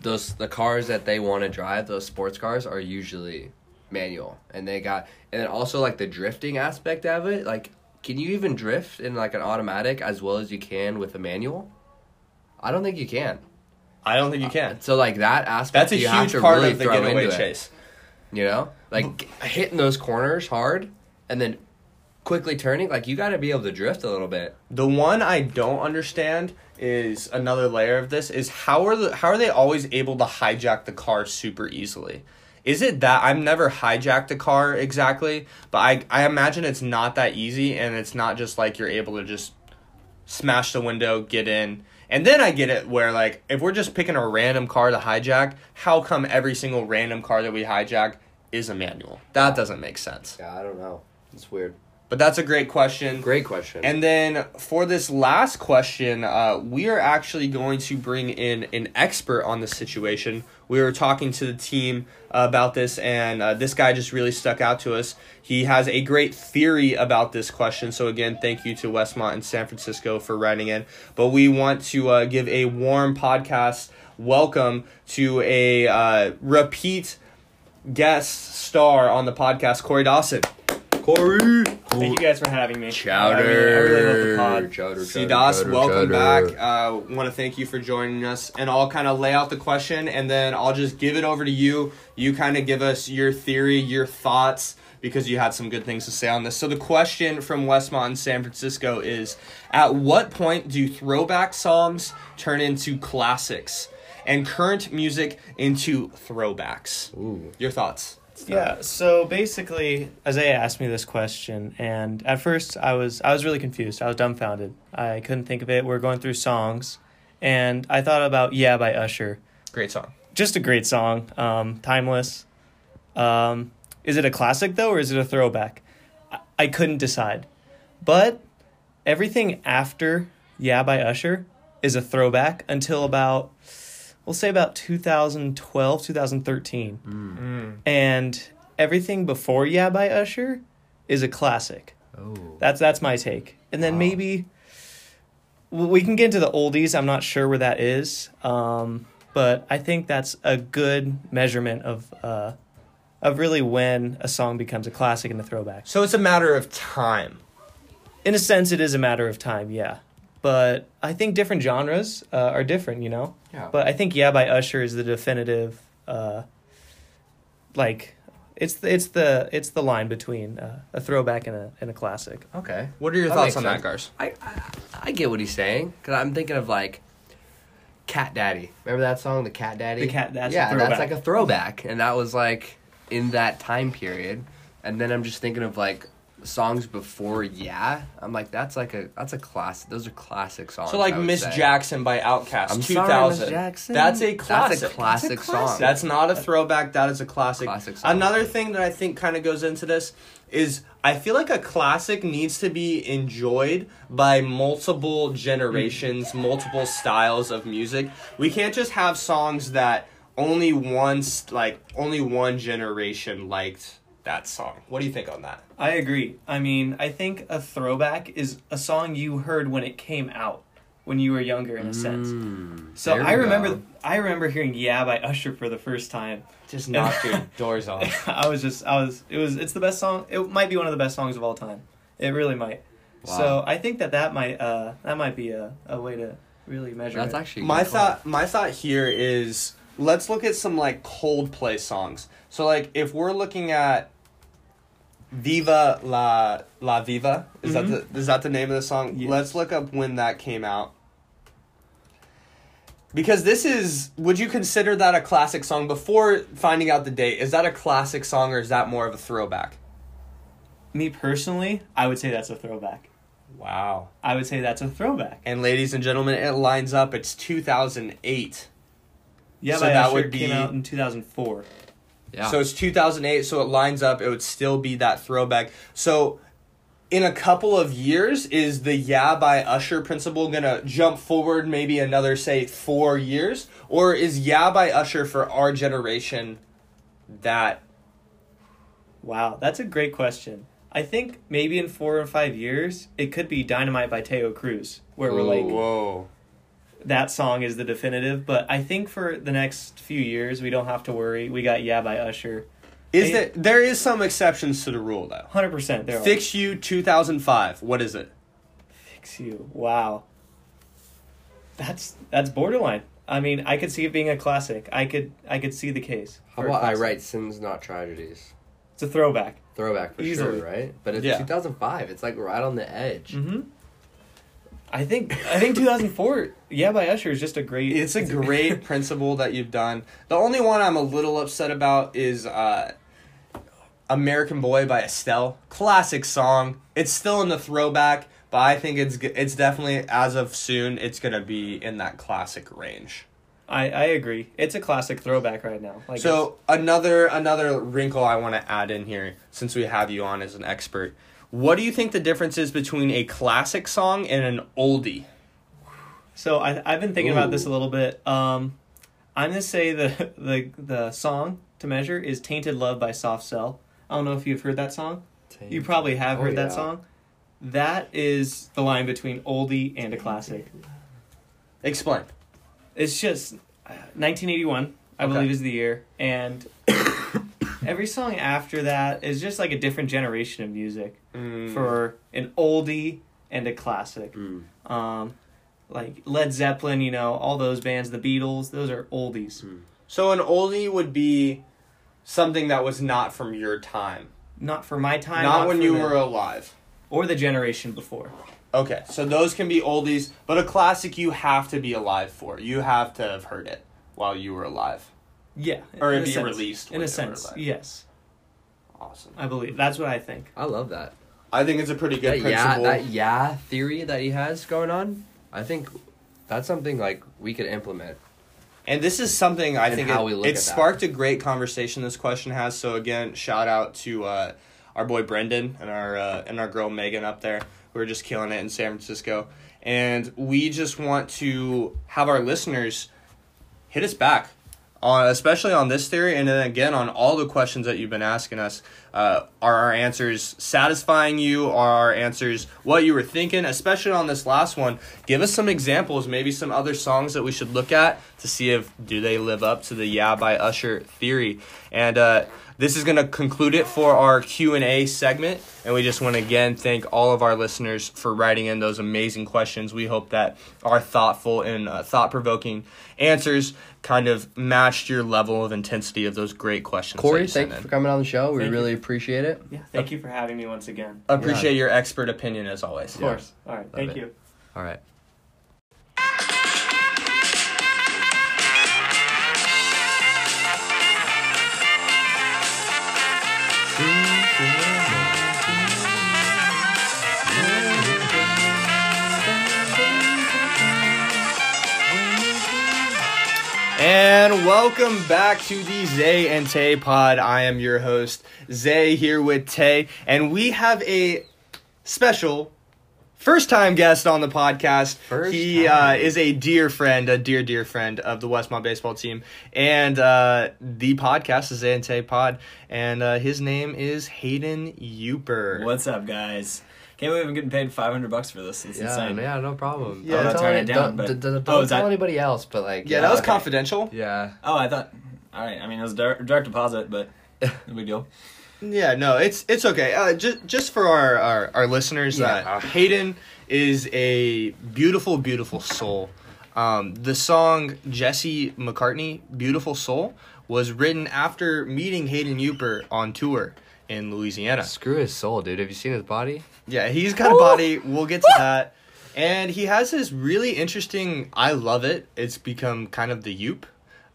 those the cars that they want to drive, those sports cars, are usually manual, and they got and then also like the drifting aspect of it. Like, can you even drift in like an automatic as well as you can with a manual? I don't think you can. I don't think you uh, can. So like that aspect, That's a huge part really of the getaway into it, chase. you know, like hitting those corners hard and then quickly turning. Like you got to be able to drift a little bit. The one I don't understand is another layer of this is how are the how are they always able to hijack the car super easily? Is it that I've never hijacked a car exactly, but I I imagine it's not that easy and it's not just like you're able to just smash the window, get in. And then I get it where like if we're just picking a random car to hijack, how come every single random car that we hijack is a manual? That doesn't make sense. Yeah, I don't know. It's weird. But that's a great question. Great question. And then for this last question, uh, we are actually going to bring in an expert on the situation. We were talking to the team about this, and uh, this guy just really stuck out to us. He has a great theory about this question. So, again, thank you to Westmont and San Francisco for writing in. But we want to uh, give a warm podcast welcome to a uh, repeat guest star on the podcast, Corey Dawson. Corey. Thank you guys for having me. Chowder. I really, I really love the pod. Chowder, See, chowder, Das, chowder, welcome chowder. back. Uh, want to thank you for joining us, and I'll kind of lay out the question, and then I'll just give it over to you. You kind of give us your theory, your thoughts, because you had some good things to say on this. So the question from Westmont in San Francisco is: At what point do throwback songs turn into classics, and current music into throwbacks? Ooh. Your thoughts? Yeah, so basically, Isaiah asked me this question, and at first I was I was really confused. I was dumbfounded. I couldn't think of it. We're going through songs, and I thought about "Yeah" by Usher. Great song. Just a great song, um, timeless. Um, is it a classic though, or is it a throwback? I, I couldn't decide, but everything after "Yeah" by Usher is a throwback until about we'll say about 2012 2013 and everything before Yeah by Usher is a classic. Oh. That's that's my take. And then maybe we can get into the oldies. I'm not sure where that is, um, but I think that's a good measurement of uh, of really when a song becomes a classic and a throwback. So it's a matter of time. In a sense, it is a matter of time, yeah. But I think different genres uh, are different, you know. Yeah. But I think "Yeah" by Usher is the definitive, uh, like, it's the, it's the it's the line between uh, a throwback and a and a classic. okay. What are your That thoughts makes on that, sense. Gars? I, I I get what he's saying because I'm thinking of like Cat Daddy. Remember that song, the Cat Daddy? The Cat- that's a yeah, that's like a throwback, and that was like in that time period. And then I'm just thinking of like songs before Yeah. I'm like that's like a that's a classic. Those are classic songs. So like Miss say. Jackson by Outkast, I'm two sorry, thousand. Miss Jackson. That's a classic. That's a classic, song. That's not a throwback. That is a classic. Classic song. Another thing that I think kind of goes into this is I feel like a classic needs to be enjoyed by multiple generations, multiple styles of music. We can't just have songs that only one st- like only one generation liked that song. What do you think on that? I agree. I mean, I think a throwback is a song you heard when it came out, when you were younger, in a sense. Mm, So I remember, go. I remember hearing "Yeah" by Usher for the first time. Just knocked your doors off. I was just, I was, it was, it's the best song. It might be one of the best songs of all time. It really might. Wow. So I think that that might, uh, that might be a, a way to really measure. That's it. actually a my good thought my thought here is let's look at some like Coldplay songs. So like if we're looking at Viva la la Viva, is that mm-hmm. the is that the name of the song? Yes. Let's look up when that came out. Because this is would you consider that a classic song before finding out the date? Is that a classic song or is that more of a throwback? Me personally, I would say that's a throwback. Wow. I would say that's a throwback. And ladies and gentlemen, it lines up. It's 2008. Yeah, So that would came be- out in 2004. Yeah. So it's 2008, so it lines up. It would still be that throwback. So, in a couple of years, is the Yeah by Usher principle gonna jump forward maybe another, say, four years? Or is Yeah by Usher for our generation that. Wow, that's a great question. I think maybe in four or five years, it could be Dynamite by Taio Cruz, where we're like, Whoa. That song is the definitive. But I think for the next few years, we don't have to worry. We got Yeah by Usher. Is Hey- there, there is some exceptions to the rule, though. 100% there are. Fix You 2005. What is it? Fix You. Wow. That's that's borderline. I mean, I could see it being a classic. I could I could see the case. How about I write sins, not tragedies? It's a throwback. Throwback for Easily. sure, right? But it's Yeah. 2005. It's like right on the edge. Mm-hmm. I think I think 2004. Yeah, by Usher is just a great. It's a great principle that you've done. The only one I'm a little upset about is uh, American Boy by Estelle. Classic song. It's still in the throwback, but I think it's it's definitely as of soon it's gonna be in that classic range. I I agree. It's a classic throwback right now. Like So another another wrinkle I want to add in here, since we have you on as an expert, what do you think the difference is between a classic song and an oldie? So I I've been thinking about this a little bit. Um, I'm gonna say the the the song to measure is "Tainted Love" by Soft Cell. I don't know if you've heard that song. You probably have Oh, heard that song. That is the line between oldie and a classic. Explain. It's just uh, 1981, I Okay. believe, is the year, and every song after that is just like a different generation of music Mm. for an oldie and a classic. Mm. Um, like Led Zeppelin, you know, all those bands, the Beatles, those are oldies. So an oldie would be something that was not from your time, Not for my time. not, when you the- were alive. or the generation before. Okay, so those can be oldies, but a classic you have to be alive for. You have to have heard it while you were alive. Yeah, Or it a be sense. released in when a they were sense. alive. Yes, Awesome. I believe that's what I think. I love that. I think it's a pretty good That yeah, principle. that yeah theory that he has going on. I think that's something like we could implement. And this is something I think it, it at that. sparked a great conversation. This question has so again, shout out to uh, our boy Brendan and our uh, and our girl Megan up there who are just killing it in San Francisco. And we just want to have our listeners hit us back on especially on this theory and then again on all the questions that you've been asking us Uh, are our answers satisfying you? Are our answers what you were thinking? Especially on this last one, give us some examples, maybe some other songs that we should look at to see if do they live up to the "Yeah" by Usher theory. And uh, this is going to conclude it for our q&a segment and we just want to again thank all of our listeners for writing in those amazing questions we hope that our thoughtful and uh, thought-provoking answers kind of matched your level of intensity of those great questions Corey, thank you for coming on the show. We Thank you. really appreciate it. Yeah, thank you for having me once again. appreciate your expert opinion as always Of course. All right, thank it. you. All right. And welcome back to the Zay and Tay pod. I am your host, Zay, here with Tay, and we have a special first time guest on the podcast. First he uh, is a dear friend, a dear, dear friend of the Westmont baseball team, and uh, the podcast is Zay and Tay pod, and uh, his name is Hayden Euper. What's up, guys? Can't believe I'm getting paid 500 bucks for this. It's Yeah, insane. yeah, no problem. Yeah. Don't I'll tell turn it down, Don't, but- d- d- don't Oh, tell that- anybody else, but like, Yeah, that was okay. confidential. Yeah. Oh, I thought. All right. I mean, it was direct, direct deposit, but no big deal. Yeah, no, it's it's okay. Uh, just just for our our, our listeners, Yeah. uh, Hayden is a beautiful, beautiful soul. Um, the song Jesse McCartney, "Beautiful Soul," was written after meeting Hayden Euper on tour in Louisiana. Screw his soul, dude. Have you seen his body? Yeah, he's got a body. We'll get to that. And he has this really interesting. I love it. It's become kind of the Yoop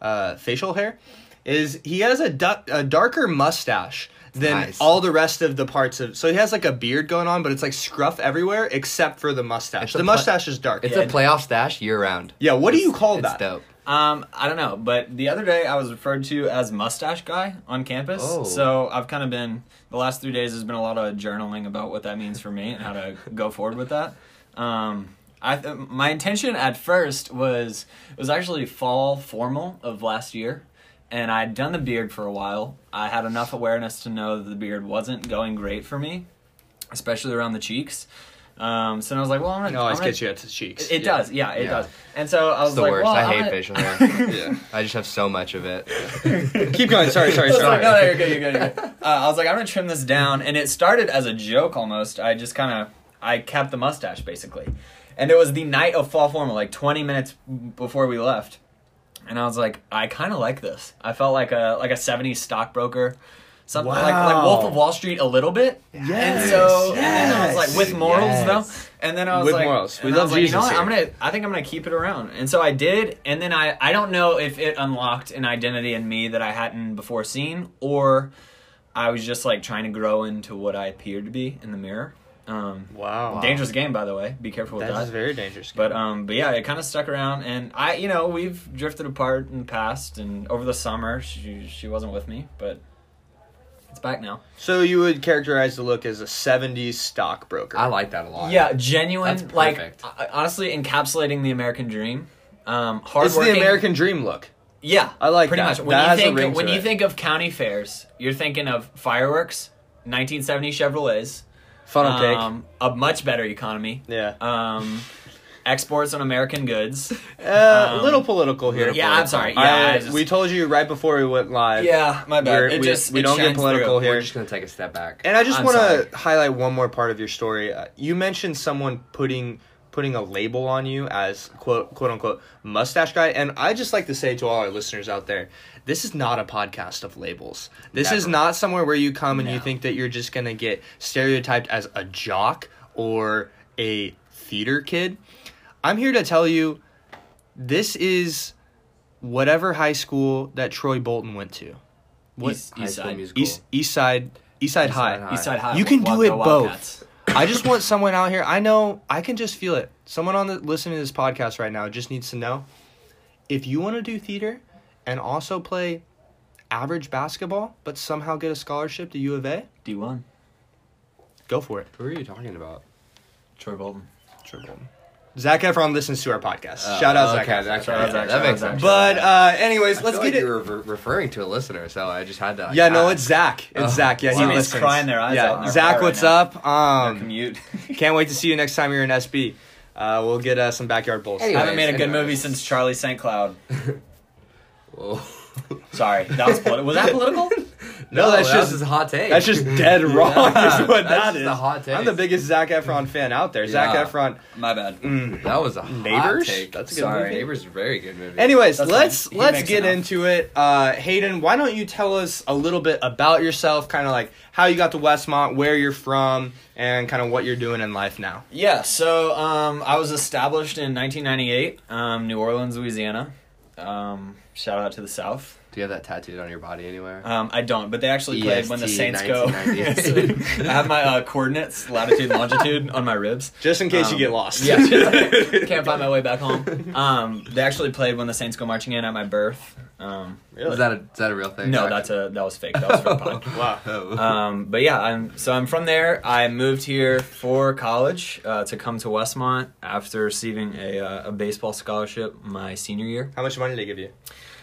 uh, facial hair. Is he has a, du- a darker mustache than Nice. all the rest of the parts of. So he has like a beard going on, but it's like scruff everywhere except for the mustache. It's the pla- mustache is dark. It's Yeah. a playoff stash year round. yeah, what do you call It's that? dope. Um, I don't know, but the other day I was referred to as mustache guy on campus. Oh. So I've kind of been the last three days has been a lot of journaling about what that means for me and how to go forward with that. Um, I th- my intention at first was it was actually fall formal of last year, and I'd done the beard for a while. I had enough awareness to know that the beard wasn't going great for me, especially around the cheeks. Um, so I was like, well, I'm gonna. It always I'm gonna- gets you at the cheeks. It, it does, yeah, it Yeah. does. And so I was It's the like, worst. well, I I'm hate gonna- facial hair. yeah. I just have so much of it. Keep going. Sorry, sorry, I was sorry. like, no, no, you're good, you're good, you're good. Uh, I was like, I'm gonna trim this down, and it started as a joke almost. I just kind of, I kept the mustache basically, and it was the night of fall formal, like 20 minutes before we left, and I was like, I kind of like this. I felt like a like a 70s stockbroker. Something like, like Wolf of Wall Street a little bit, and so and I was like with morals Yes. though, and then I was With like, morals. We love was like, you know Jesus what? I'm gonna I think I'm gonna keep it around. And so I did, and then I I don't know if it unlocked an identity in me that I hadn't before seen, or I was just like trying to grow into what I appeared to be in the mirror. Um, Wow. Dangerous game, by the way. Be careful with That that. is very dangerous. But um, but yeah, it kind of stuck around, and I, you know, we've drifted apart in the past, and over the summer, she she wasn't with me, but it's back now. so you would characterize the look as a '70s stockbroker. I like that a lot. Yeah, genuine, That's like perfect. uh, honestly encapsulating the American dream. Um, It's hardworking. the American dream look. Yeah, I like pretty that. much. When That you has a think ring when to you it. think of county fairs, you're thinking of fireworks, 1970 Chevrolets, Funnel cake. um, a much better economy, Yeah. um, exports on American goods. Uh, a Um, little political here. yeah, I'm sorry. Yeah, I- I just- we told you right before we went live. Yeah, my bad. We're- It we, just we it don't get political through. here. We're just gonna take a step back. And I just want to highlight one more part of your story. Uh, you mentioned someone putting putting a label on you as quote quote unquote mustache guy, and I just like to say to all our listeners out there, this is not a podcast of labels. This is not somewhere where you come and you think that you're just gonna get stereotyped as a jock or a theater kid. I'm here to tell you, this is whatever high school that Troy Bolton went to. What East, High East School Side. Musical. East East Side East Side East High. Side High. East Side High. You can Wild- do it both. I just want someone out here. I know I can just feel it. Someone on the listening to this podcast right now just needs to know if you want to do theater and also play average basketball, but somehow get a scholarship to U of A, D1. go for it. Who are you talking about? Troy Bolton. Troy Bolton. Zac Efron listens to our podcast. Shout out Zach okay, Efron. that, Shout out Zach, that makes sense. But uh, anyways, I let's feel get like it. You were re- referring to a listener, so I just had to. Like, Yeah, no, ask. it's Zach. It's Oh. Zach. Yeah, he listens. crying their eyes yeah. out in their Zach, what's right up? Um, commute. can't wait to see you next time you're in SB. Uh, we'll get uh, some backyard bowls. Anyway. I haven't made a good anyways. movie since Charlie St. Cloud. Whoa. Sorry, that was politi- was that political? No, that's that just was a hot take. that's just dead wrong. Yeah, is what that's that just a hot take. I'm the biggest Zac Efron fan out there. Zach Yeah. Efron. My bad. Mm. That was a Neighbors? Hot take. That's a good Sorry. movie. Neighbors, is a very good movie. Anyways, That's let's fine. Let's get enough. into it. Uh, Hayden, why don't you tell us a little bit about yourself, kind of like how you got to Westmont, where you're from, and kind of what you're doing in life now. Yeah, so um, I was established in 1998, um, New Orleans, Louisiana. Um, shout out to the South. Do you have that tattooed on your body anywhere? Um, I don't, but they actually played when the Saints go. I have my uh, coordinates, latitude, and longitude on my ribs. Just in case you Um, get lost. Yeah, can't find my way back home. Um, they actually played when the Saints go marching in at my birth. Um, really? Is that a is that a real thing? no, that's a that was fake. That was for a pod. wow. Oh. Um, but yeah, I'm so I'm from there. I moved here for college uh, to come to Westmont after receiving a uh, a baseball scholarship my senior year. How much money did they give you?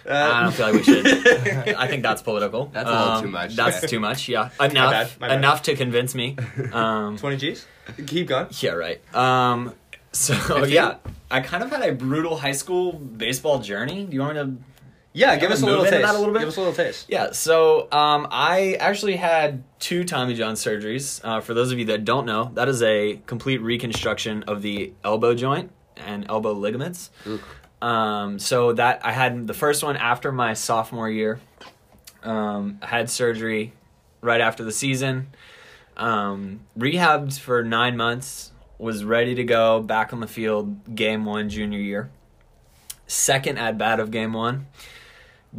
I don't feel like we should. I think that's political. That's a little Um, too much. That's Okay. too much. Yeah, enough bad, my bad. enough to convince me. Um, 20 G's? Keep going. yeah, right. Um, so Fifteen? yeah, I kind of had a brutal high school baseball journey. Do you want me to Yeah, give us a little taste. that a little bit? Give us a little taste. Yeah, so um, I actually had two Tommy John surgeries. Uh, for those of you that don't know, that is a complete reconstruction of the elbow joint and elbow ligaments. Um, so that I had the first one after my sophomore year. Um, I had surgery right after the season. Um, rehabbed for nine months. Was ready to go back on the field game one junior year. Second at bat of game one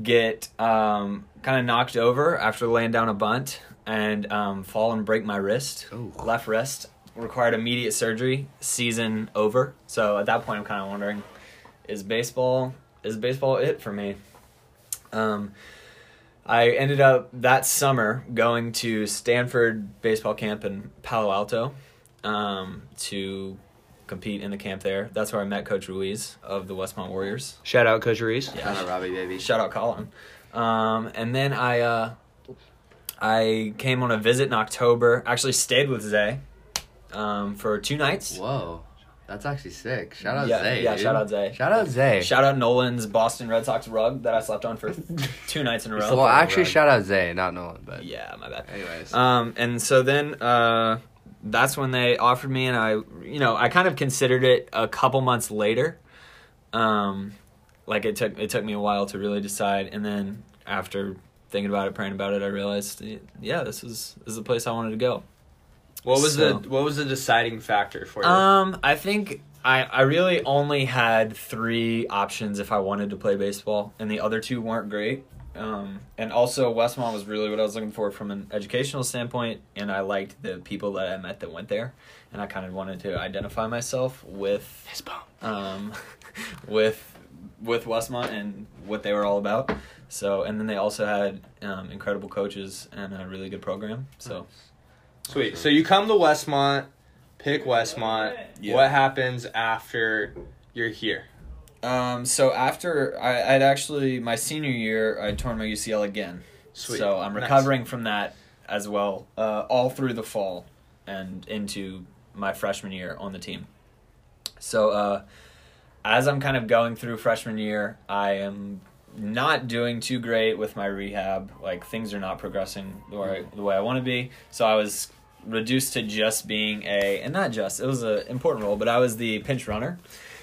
get um, kind of knocked over after laying down a bunt and um, fall and break my wrist. Ooh. Left wrist required immediate surgery. Season over. So at that point, I'm kind of wondering, is baseball is baseball it for me? Um, I ended up that summer going to Stanford baseball camp in Palo Alto um, to compete in the camp there. That's where I met Coach Ruiz of the Westmont Warriors. Shout out Coach Ruiz. Yeah. Shout out Robbie, baby. Shout out Colin. Um, and then I uh, I came on a visit in October. Actually stayed with Zay um, for two nights. Whoa, that's actually sick. Shout out Yeah, Zay. yeah, dude. shout out Zay. Shout out Zay. Shout out Nolan's Boston Red Sox rug that I slept on for two nights in a row. well, actually, rug. shout out Zay, not Nolan, but yeah, my bad. anyways. Um, and so then uh, that's when they offered me, and I, you know, I kind of considered it a couple months later. Um, like it took it took me a while to really decide, and then after thinking about it, praying about it, I realized, yeah, this is this is the place I wanted to go. What was So- the what was the deciding factor for you? Um, I think I I really only had three options if I wanted to play baseball, and the other two weren't great. Um, and also Westmont was really what I was looking for from an educational standpoint, and I liked the people that I met that went there, and I kind of wanted to identify myself with um, with with Westmont and what they were all about. So, and then they also had um, incredible coaches and a really good program. So, Sweet. So you come to Westmont, pick Westmont. Yeah. What happens after you're here? Um, so after I, I'd actually my senior year, I torn my UCL again. Sweet. So I'm Nice. recovering from that as well, uh, all through the fall and into my freshman year on the team. So uh, as I'm kind of going through freshman year, I am not doing too great with my rehab. Like things are not progressing the way the way I want to be. So I was reduced to just being a and not just it was an important role, but I was the pinch runner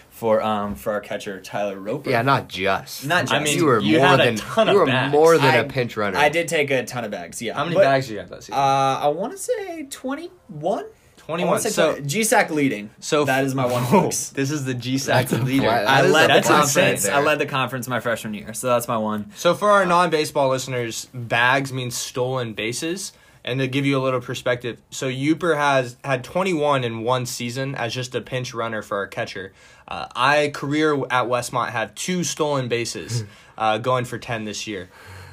for um for our catcher Tyler Roper. yeah, not just. Not just. I mean, you were you more had a than ton you of were bags. more than I- a pinch runner. I did take a ton of bags. Yeah. How many But, bags do you have that season? Uh, I want to say twenty one. Twenty-one. So GSAC leading. so that is my one Whoa, flex. This is the GSAC That's leader. flat- I led the that's conference. I led the conference my freshman year, so that's my one. So for our non-baseball listeners, bags means stolen bases. And to give you a little perspective, so Euper has had 21 in one season as just a pinch runner for our catcher. Uh, I career at Westmont have two stolen bases, uh, going for 10 this year.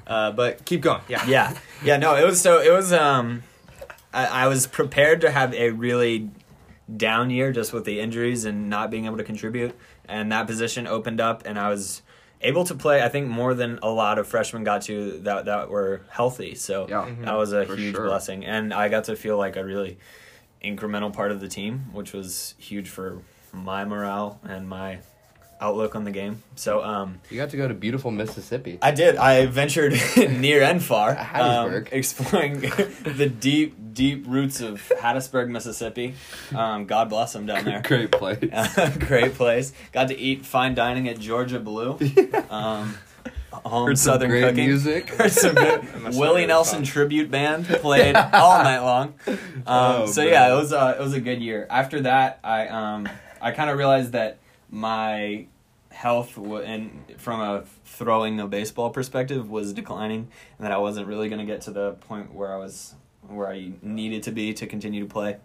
Uh, but keep going. Yeah. Yeah, yeah. No, it was so. It was. Um, I, I was prepared to have a really down year just with the injuries and not being able to contribute. And that position opened up, and I was able to play. I think more than a lot of freshmen got to that that were healthy. So Yeah. Mm-hmm. that was a For huge sure. blessing, and I got to feel like a really incremental part of the team, which was huge for my morale and my outlook on the game. So um, You got to go to beautiful Mississippi. I did. I ventured near and far, Hattiesburg. um, exploring the deep, deep roots of Hattiesburg, Mississippi. Um, God bless them down there. Great place. Great place. Got to eat fine dining at Georgia Blue. Um, home Heard Southern great cooking. music. Heard some good Willie Nelson fun. tribute band played all night long. Um, Oh, so man. yeah, it was uh, it was a good year. After that, I um I kind of realized that my health w- and from a throwing a baseball perspective was declining, and that I wasn't really going to get to the point where I was where I needed to be to continue to play.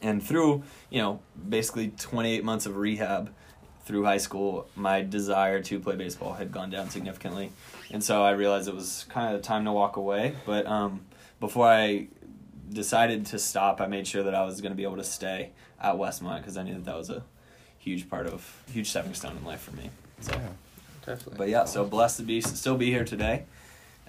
And through you know basically 28 months of rehab through high school, my desire to play baseball had gone down significantly, and so I realized it was kind of time to walk away. But um, before I decided to stop, I made sure that I was going to be able to stay at Westmont because I knew that that was a huge part of huge stepping stone in life for me. So, Definitely. but yeah, so blessed to be still be here today,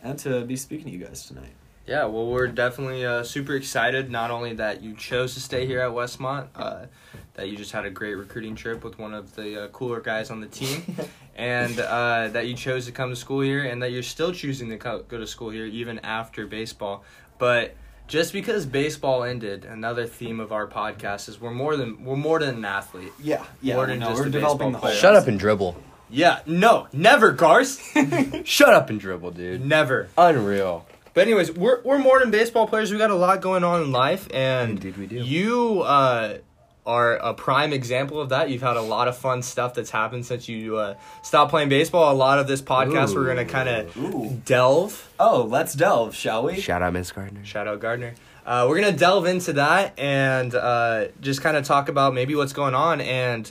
and to be speaking to you guys tonight. Yeah, well, we're definitely uh, super excited. Not only that you chose to stay here at Westmont, uh, that you just had a great recruiting trip with one of the uh, cooler guys on the team, and uh, that you chose to come to school here, and that you're still choosing to co- go to school here even after baseball. But just because baseball ended, another theme of our podcast is we're more than we're more than an athlete. Yeah, yeah, More than no, just we're a developing the whole. Shut up and dribble. Yeah, no, never, Garth, Shut up and dribble, dude. never. Unreal. But anyways, we're we're more than baseball players. We got a lot going on in life, and Indeed we do. You uh, are a prime example of that. You've had a lot of fun stuff that's happened since you uh, stopped playing baseball. A lot of this podcast, we're gonna kind of delve. Oh, let's delve, shall we? Shout out Miss Gardner. Shout out Gardner. Uh, we're gonna delve into that and uh, just kind of talk about maybe what's going on. And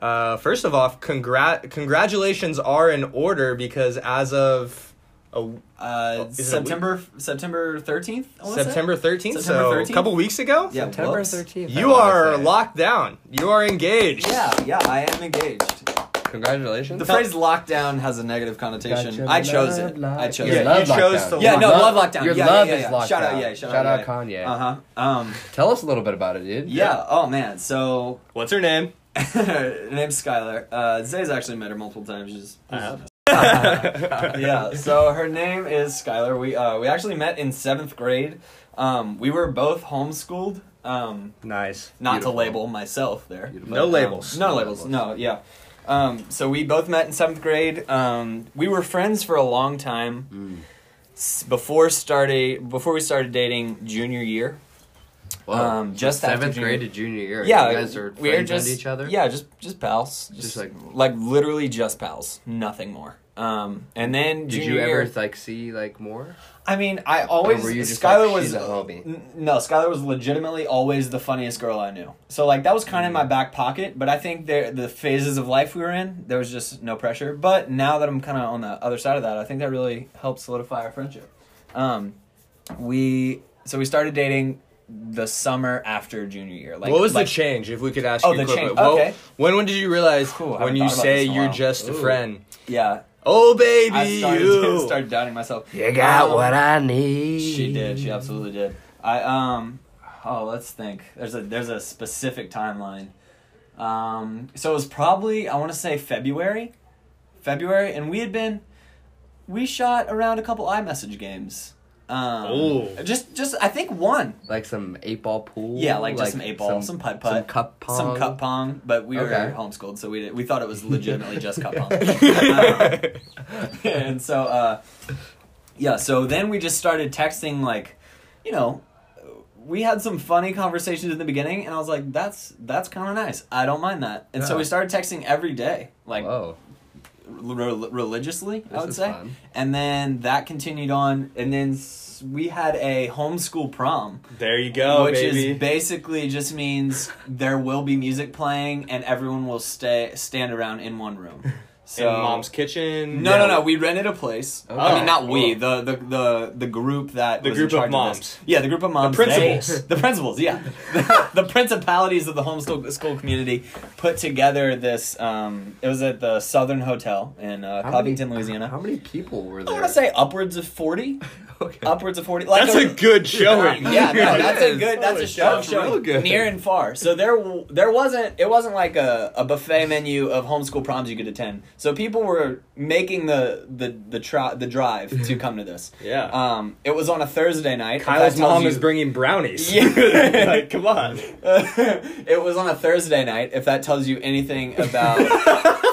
uh, first of all, congrat congratulations are in order because as of a, Uh, Is it a September September thirteenth. September thirteenth, so 13th? a couple weeks ago, Yeah, September 13th. you are locked down. You are engaged. Yeah, yeah, I am engaged. Congratulations. The phrase "lockdown" has a negative connotation. I chose it. love, I chose Yeah, it. you chose lockdown. to Yeah, no, Love- love lockdown. Your yeah, love yeah, is yeah. locked Shout out, yeah, shout, Shout out, out. Kanye. Uh huh. Um, Tell us a little bit about it, dude. yeah. Oh man. So What's her name? her name's Skylar. Uh, Zay's actually met her multiple times. She's, I have. yeah. So her name is Skylar. We uh we actually met in seventh grade. Um, we were both homeschooled. Um, Nice. not Beautiful. to label myself there. Beautiful. No Um, labels. no labels. No, yeah. Um, so we both met in seventh grade. Um, we were friends for a long time Mm. before started before we started dating junior year. Whoa. Um, just after seventh junior- grade to junior year. Yeah, you guys are we friends just with each other. Yeah, just just pals. Just, Just like like- like literally just pals, nothing more. Um, and then Did junior you ever year, like see like more? I mean, I always Or were you just Skylar like, was she's a homie? n- no Skylar was legitimately always the funniest girl I knew. So like that was kind of in Mm. my back pocket, but I think there the phases of life we were in, there was just no pressure. But now that I'm kind of on the other side of that, I think that really helped solidify our friendship. Um, we so we started dating the summer after junior year. Like what was like, the change? If we could ask Oh, you the change, What- okay. when when did you realize Cool, when you say this in a you're just a friend? Yeah, Oh baby, I started, you. started doubting myself. You got Um, what I need. She did. She absolutely did. I um. Oh, let's think. There's a there's a specific timeline. Um. So it was probably I want to say February, February, and we had been, we shot around a couple iMessage games. Um, Ooh. Just just I think one. Like some eight ball pool. Yeah, like just some eight ball, some, putt putt, some cup pong. some cup pong. But we were Okay. homeschooled, so we did, we thought it was legitimately just cup pong. Um, and so uh yeah so then we just started texting like you know we had some funny conversations in the beginning and i was like that's that's kind of nice i don't mind that and so we started texting every day like Whoa, re- religiously i would say fun. and then that continued on and then we had a homeschool prom there you go, which baby. is basically just means there will be music playing and everyone will stay stand around in one room So in mom's kitchen. No, no, no. We rented a place. I Oh. mean, not we. The, the the the group that The was group in of moms. this. Yeah, the group of moms. principals. the principals. Yeah, the, principalities of the homeschool school community put together this. Um, it was at the Southern Hotel in uh, Covington, many- Louisiana. How many people were there? I there? want to say upwards of forty. Okay. Upwards of forty. Like That's a good showing. yeah, no, It that's a good. That's a show shit. showing Real good. near and far. So there, there wasn't. It wasn't like a, a buffet menu of homeschool proms you could attend. So people were making the the the, tri- the drive to come to this. Yeah. Um, it was on a Thursday night. if Kyle's mom you- is bringing brownies. Yeah. like, come on. it was on a Thursday night. If that tells you anything about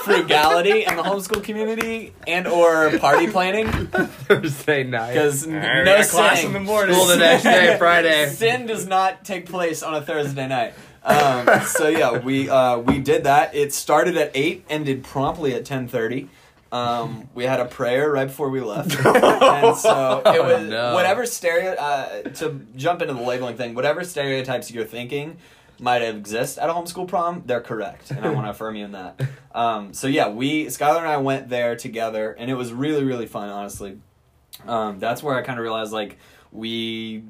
frugality in the homeschool community and or party planning, Thursday night. because no class sinning. in the morning. School the next day, Friday. Sin does not take place on a Thursday night. Um, so yeah, we uh, we did that. It started at eight, ended promptly at ten thirty. Um, we had a prayer right before we left, and so it was no. whatever stereo. Uh, to jump into the labeling thing, whatever stereotypes you're thinking might exist at a homeschool prom, they're correct, and I want to affirm you in that. Um, so yeah, we Skylar and I went there together, and it was really really fun. Honestly, um, that's where I kind of realized like we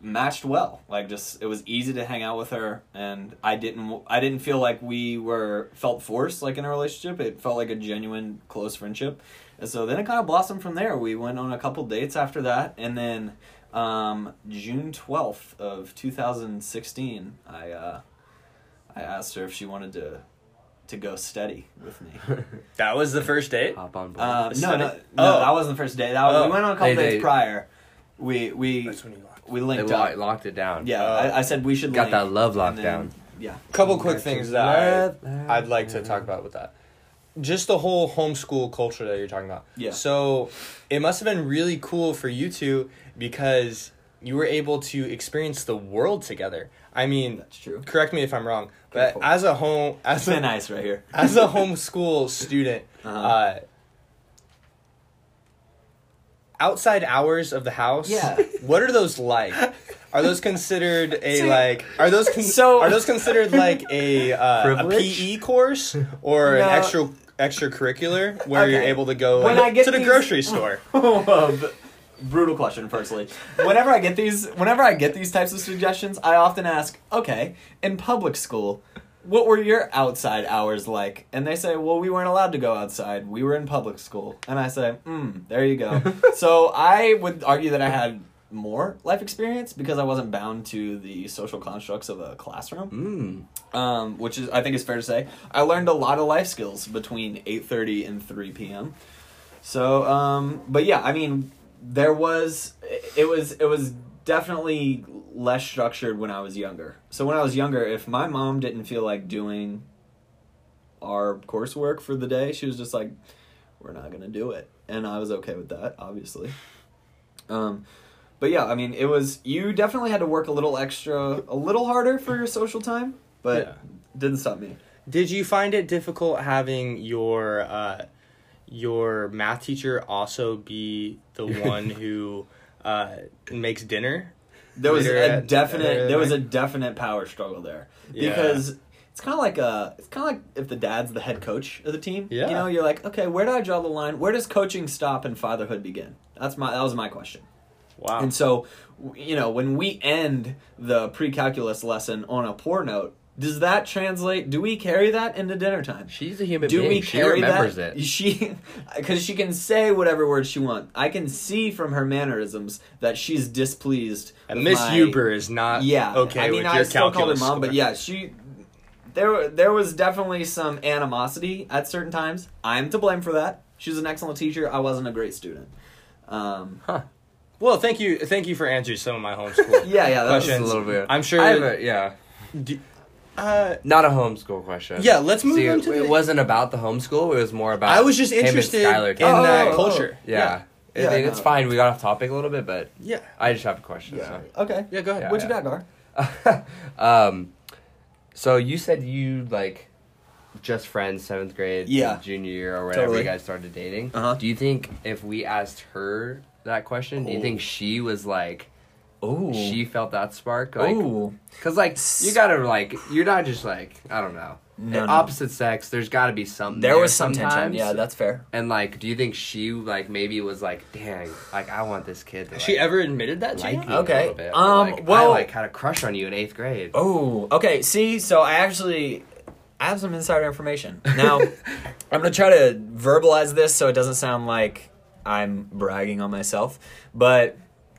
matched well. Like just it was easy to hang out with her, and I didn't I didn't feel like we were felt forced like in a relationship. It felt like a genuine close friendship, and so then it kind of blossomed from there. We went on a couple dates after that, and then um, June twelfth of two thousand sixteen, I uh, I asked her if she wanted to to go steady with me. That was the first date. Hop on board. Uh, no, no, no, Oh. that wasn't the first date. That was, Oh. we went on a couple They- dates they- prior. We we That's when we they linked lo- up. locked it down. Yeah, Oh. I, I said we should Got link, that love and then- lockdown. Yeah. Couple quick things that I, Love, I'd like to talk about with that. Just the whole homeschool culture that you're talking about. Yeah. So it must have been really cool for you two because you were able to experience the world together. I mean, That's true. correct me if I'm wrong, but Careful. as a home as Thin a, nice right here. as a homeschool student, Uh-huh. uh, outside hours of the house, Yeah. what are those like? Are those considered a See, like? Are those con- so- are those considered like a uh, a PE course or No. an extra extracurricular where you're able to go When like, I get to the these- grocery store? Brutal question. Firstly, whenever I get these, whenever I get these types of suggestions, I often ask, "Okay, in public school, what were your outside hours like?" And they say, "Well, we weren't allowed to go outside. We were in public school." And I say, "Hmm, there you go." so I would argue that I had more life experience because I wasn't bound to the social constructs of a classroom. Mm. um, which is I think is fair to say. I learned a lot of life skills between eight thirty and three p.m. So, um, but yeah, I mean, there was it was it was definitely less structured when I was younger. So when I was younger, if my mom didn't feel like doing our coursework for the day, she was just like, "We're not gonna do it," and I was okay with that, obviously. Um, but yeah, I mean, it was you definitely had to work a little extra, a little harder for your social time, but Yeah. didn't stop me. Did you find it difficult having your uh, your math teacher also be the one who uh, makes dinner? There was a at- definite, there was a definite power struggle there Yeah. because it's kind of like a, it's kind of like if the dad's the head coach of the team. Yeah. you know, you're like, okay, where do I draw the line? Where does coaching stop and fatherhood begin? That's my, that was my question. Wow. And so, you know, when we end the pre-calculus lesson on a poor note, does that translate? Do we carry that into dinner time? She's a human Do being. we she carry remembers that? it. She, because she can say whatever words she wants. I can see from her mannerisms that she's displeased. and Miss my- Euper is not yeah, okay I mean, I still called her mom, but yeah, she. There, there was definitely some animosity at certain times. I'm to blame for that. She's an excellent teacher. I wasn't a great student. Um, Well, thank you, thank you for answering some of my homeschool yeah, yeah, that was, a questions. little bit. I'm sure. A, yeah. Do- uh, Not a homeschool question. Yeah, let's move See, on it, to it the- wasn't about the homeschool. It was more about. I was just interested in talking. that Oh, oh, culture. Yeah. Yeah, I it's fine. We got off topic a little bit, but Yeah. I just have a question. Yeah. Okay. Yeah. Go ahead. Yeah. what you got, Gar? So. um, so you said you like just friends seventh grade, Yeah. junior year or whatever Totally. you guys started dating. Uh-huh. Do you think if we asked her that question, do you Oh. think she was like Ooh. she felt that spark. Like, Ooh. Cause like you gotta like you're not just like I don't know. No, no. Opposite sex, there's got to be something. There was some sometimes. tension. Yeah, that's fair. And like, do you think she like maybe was like, dang, like I want this kid to Has she ever admitted that to like you? Okay, a little bit? Or, um, like, well- I like had a crush on you in eighth grade. Oh, okay. See, so I actually I have some insider information. Now, I'm gonna try to verbalize this so it doesn't sound like I'm bragging on myself, but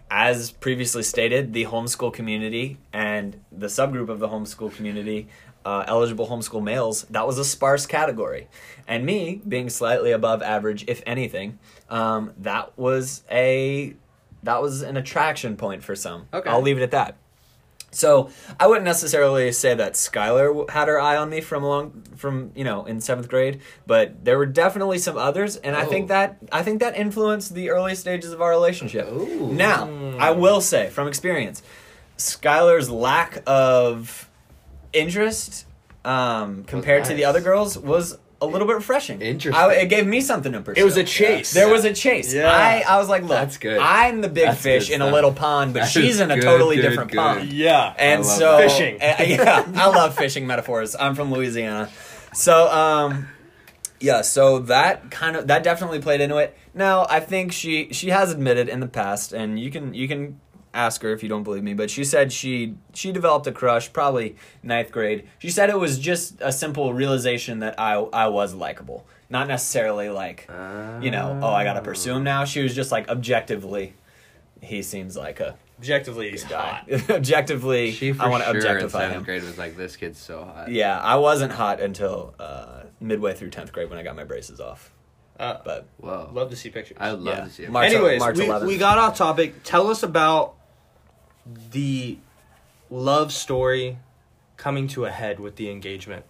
as previously stated, the homeschool community and the subgroup of the homeschool community, uh, eligible homeschool males, that was a sparse category. And me, being slightly above average, if anything, um, that was a that was an attraction point for some. Okay. I'll leave it at that. So I wouldn't necessarily say that Skylar had her eye on me from long from you know in seventh grade, but there were definitely some others, and I think Oh. that I think that influenced the early stages of our relationship. Ooh. Now I will say from experience, Skylar's lack of interest um, compared to the nice. other girls was a little bit refreshing. Interesting. I, it gave me something to pursue. It was a chase. There was a chase. Yeah. I, I was like, look, That's good. I'm the big That's fish in a little pond, but she's in a good, totally good, different good. pond. Yeah. And love so that. Fishing. uh, yeah, I love fishing metaphors. I'm from Louisiana. So um yeah, so that kind of that definitely played into it. Now, I think she she has admitted in the past and you can you can ask her if you don't believe me, but she said she she developed a crush probably ninth grade. She said it was just a simple realization that I I was likable. Not necessarily like you know, oh I gotta pursue him now. She was just like objectively he seems like a Objectively, he's guy. hot. objectively, She for I want to sure in objectify seventh him. grade was like, this kid's so hot. Yeah, I wasn't hot until uh, midway through tenth grade when I got my braces off. Uh, But Whoa. love to see pictures. I would love yeah. to see it. March, Anyways, March we, we got off topic. Tell us about the love story coming to a head with the engagement.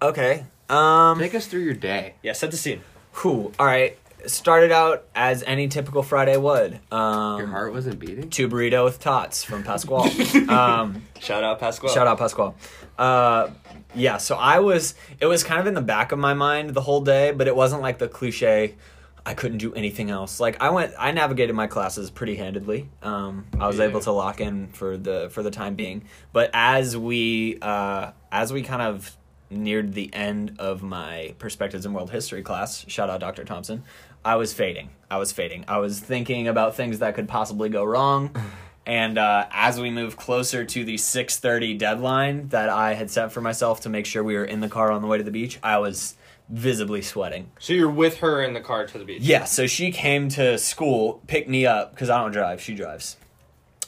okay. Um, Take us through your day. Yeah, set the scene. whew, all right. Started out as any typical Friday would. Um, Your heart wasn't beating. Two burrito with tots from Pasquale. um, Shout out Pasquale. Shout out Pasquale. Uh, yeah, so I was. It was kind of in the back of my mind the whole day, but it wasn't like the cliche. I couldn't do anything else. Like I went, I navigated my classes pretty handedly. Um, I was Yeah. able to lock in for the for the time being. But as we uh, as we kind of neared the end of my perspectives in world history class, shout out Dr. Thompson, I was fading. I was fading. I was thinking about things that could possibly go wrong. And uh, as we move closer to the 6:30 deadline that I had set for myself to make sure we were in the car on the way to the beach, I was visibly sweating. So you're with her in the car to the beach. Yeah, so she came to school, picked me up because I don't drive; she drives.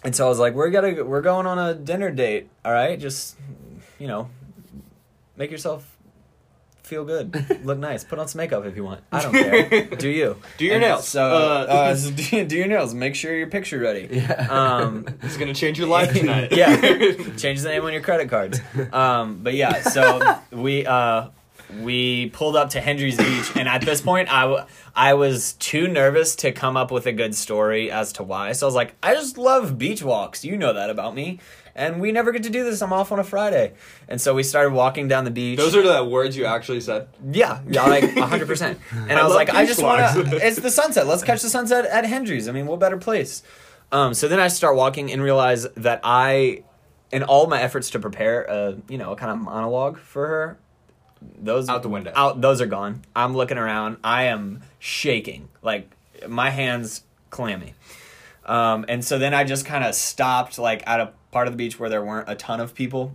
And so I was like, "We're gonna, we're going on a dinner date. All right, just you know, make yourself feel good, look nice, put on some makeup if you want. I don't care. Do you? Do your And nails. So, Uh, uh, so do, do your nails. Make sure your picture ready. Yeah. Um, It's gonna change your life tonight. yeah, change the name on your credit cards. Um, but yeah, so we uh, we pulled up to Hendry's Beach, and at this point, I, w- I was too nervous to come up with a good story as to why. So I was like, I just love beach walks. You know that about me. And we never get to do this. I'm off on a Friday, and so we started walking down the beach. Those are the words you actually said. Yeah, yeah, like hundred percent. And I, I was like, I just want to. It's the sunset. Let's catch the sunset at Hendry's. I mean, what better place? Um, so then I start walking and realize that I, in all my efforts to prepare a you know a kind of monologue for her, those Out the window. Out those are gone. I'm looking around. I am shaking. Like my hands clammy. Um, and so then I just kind of stopped like at a part of the beach where there weren't a ton of people,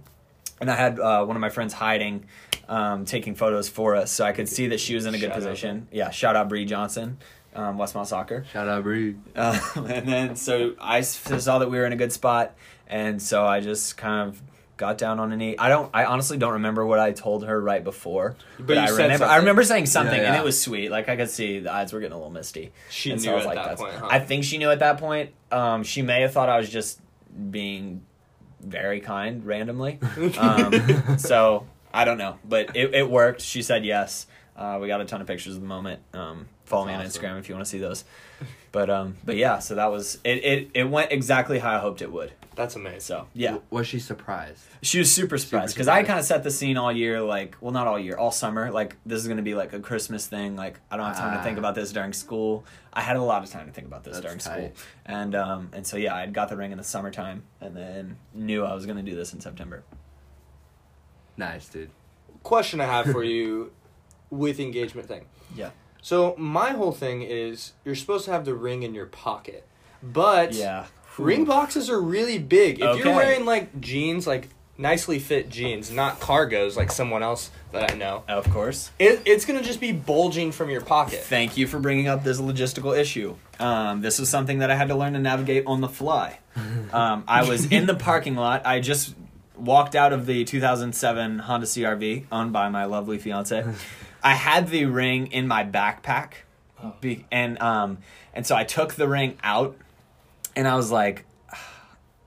and I had uh, one of my friends hiding, um, taking photos for us, so I could see that she was in a good Shout out. position. Yeah, shout out Bree Johnson, um, Westmont Soccer. Shout out, Bree. Um, and then so I saw that we were in a good spot, and so I just kind of got down on a knee. I don't. I honestly don't remember what I told her right before, but, you I said remember. I remember saying something, Yeah, and it was sweet. Like I could see the eyes were getting a little misty. She And knew I was at that point, huh? I think she knew at that point. Um, she may have thought I was just being very kind randomly. Um, so I don't know, but it, it worked. She said yes. Uh, we got a ton of pictures of the moment. Um, follow me on Instagram if you want to see those. But um, but yeah, so that was it. It it went exactly how I hoped it would. That's amazing. So yeah, Was she surprised? she was super surprised because I kind of set the scene all year, like well, not all year, all summer. Like this is gonna be like a Christmas thing. Like I don't have time to think Ah. about this during school. I had a lot of time to think about this That's during tight. school, and um, and so yeah, I got the ring in the summertime, and then knew I was gonna do this in September. Nice, dude. Question I have for you with engagement thing. Yeah. So my whole thing is you're supposed to have the ring in your pocket, but Yeah. Ring boxes are really big. If Okay. you're wearing like jeans, like nicely fit jeans, not cargos like someone else that I know, Of course. it, it's gonna just be bulging from your pocket. Thank you for bringing up this logistical issue. Um, this is something that I had to learn to navigate on the fly. Um, I was in the parking lot. I just walked out of the 2007 Honda CRV owned by my lovely fiance. I had the ring in my backpack, be- and um, and so I took the ring out, and I was like,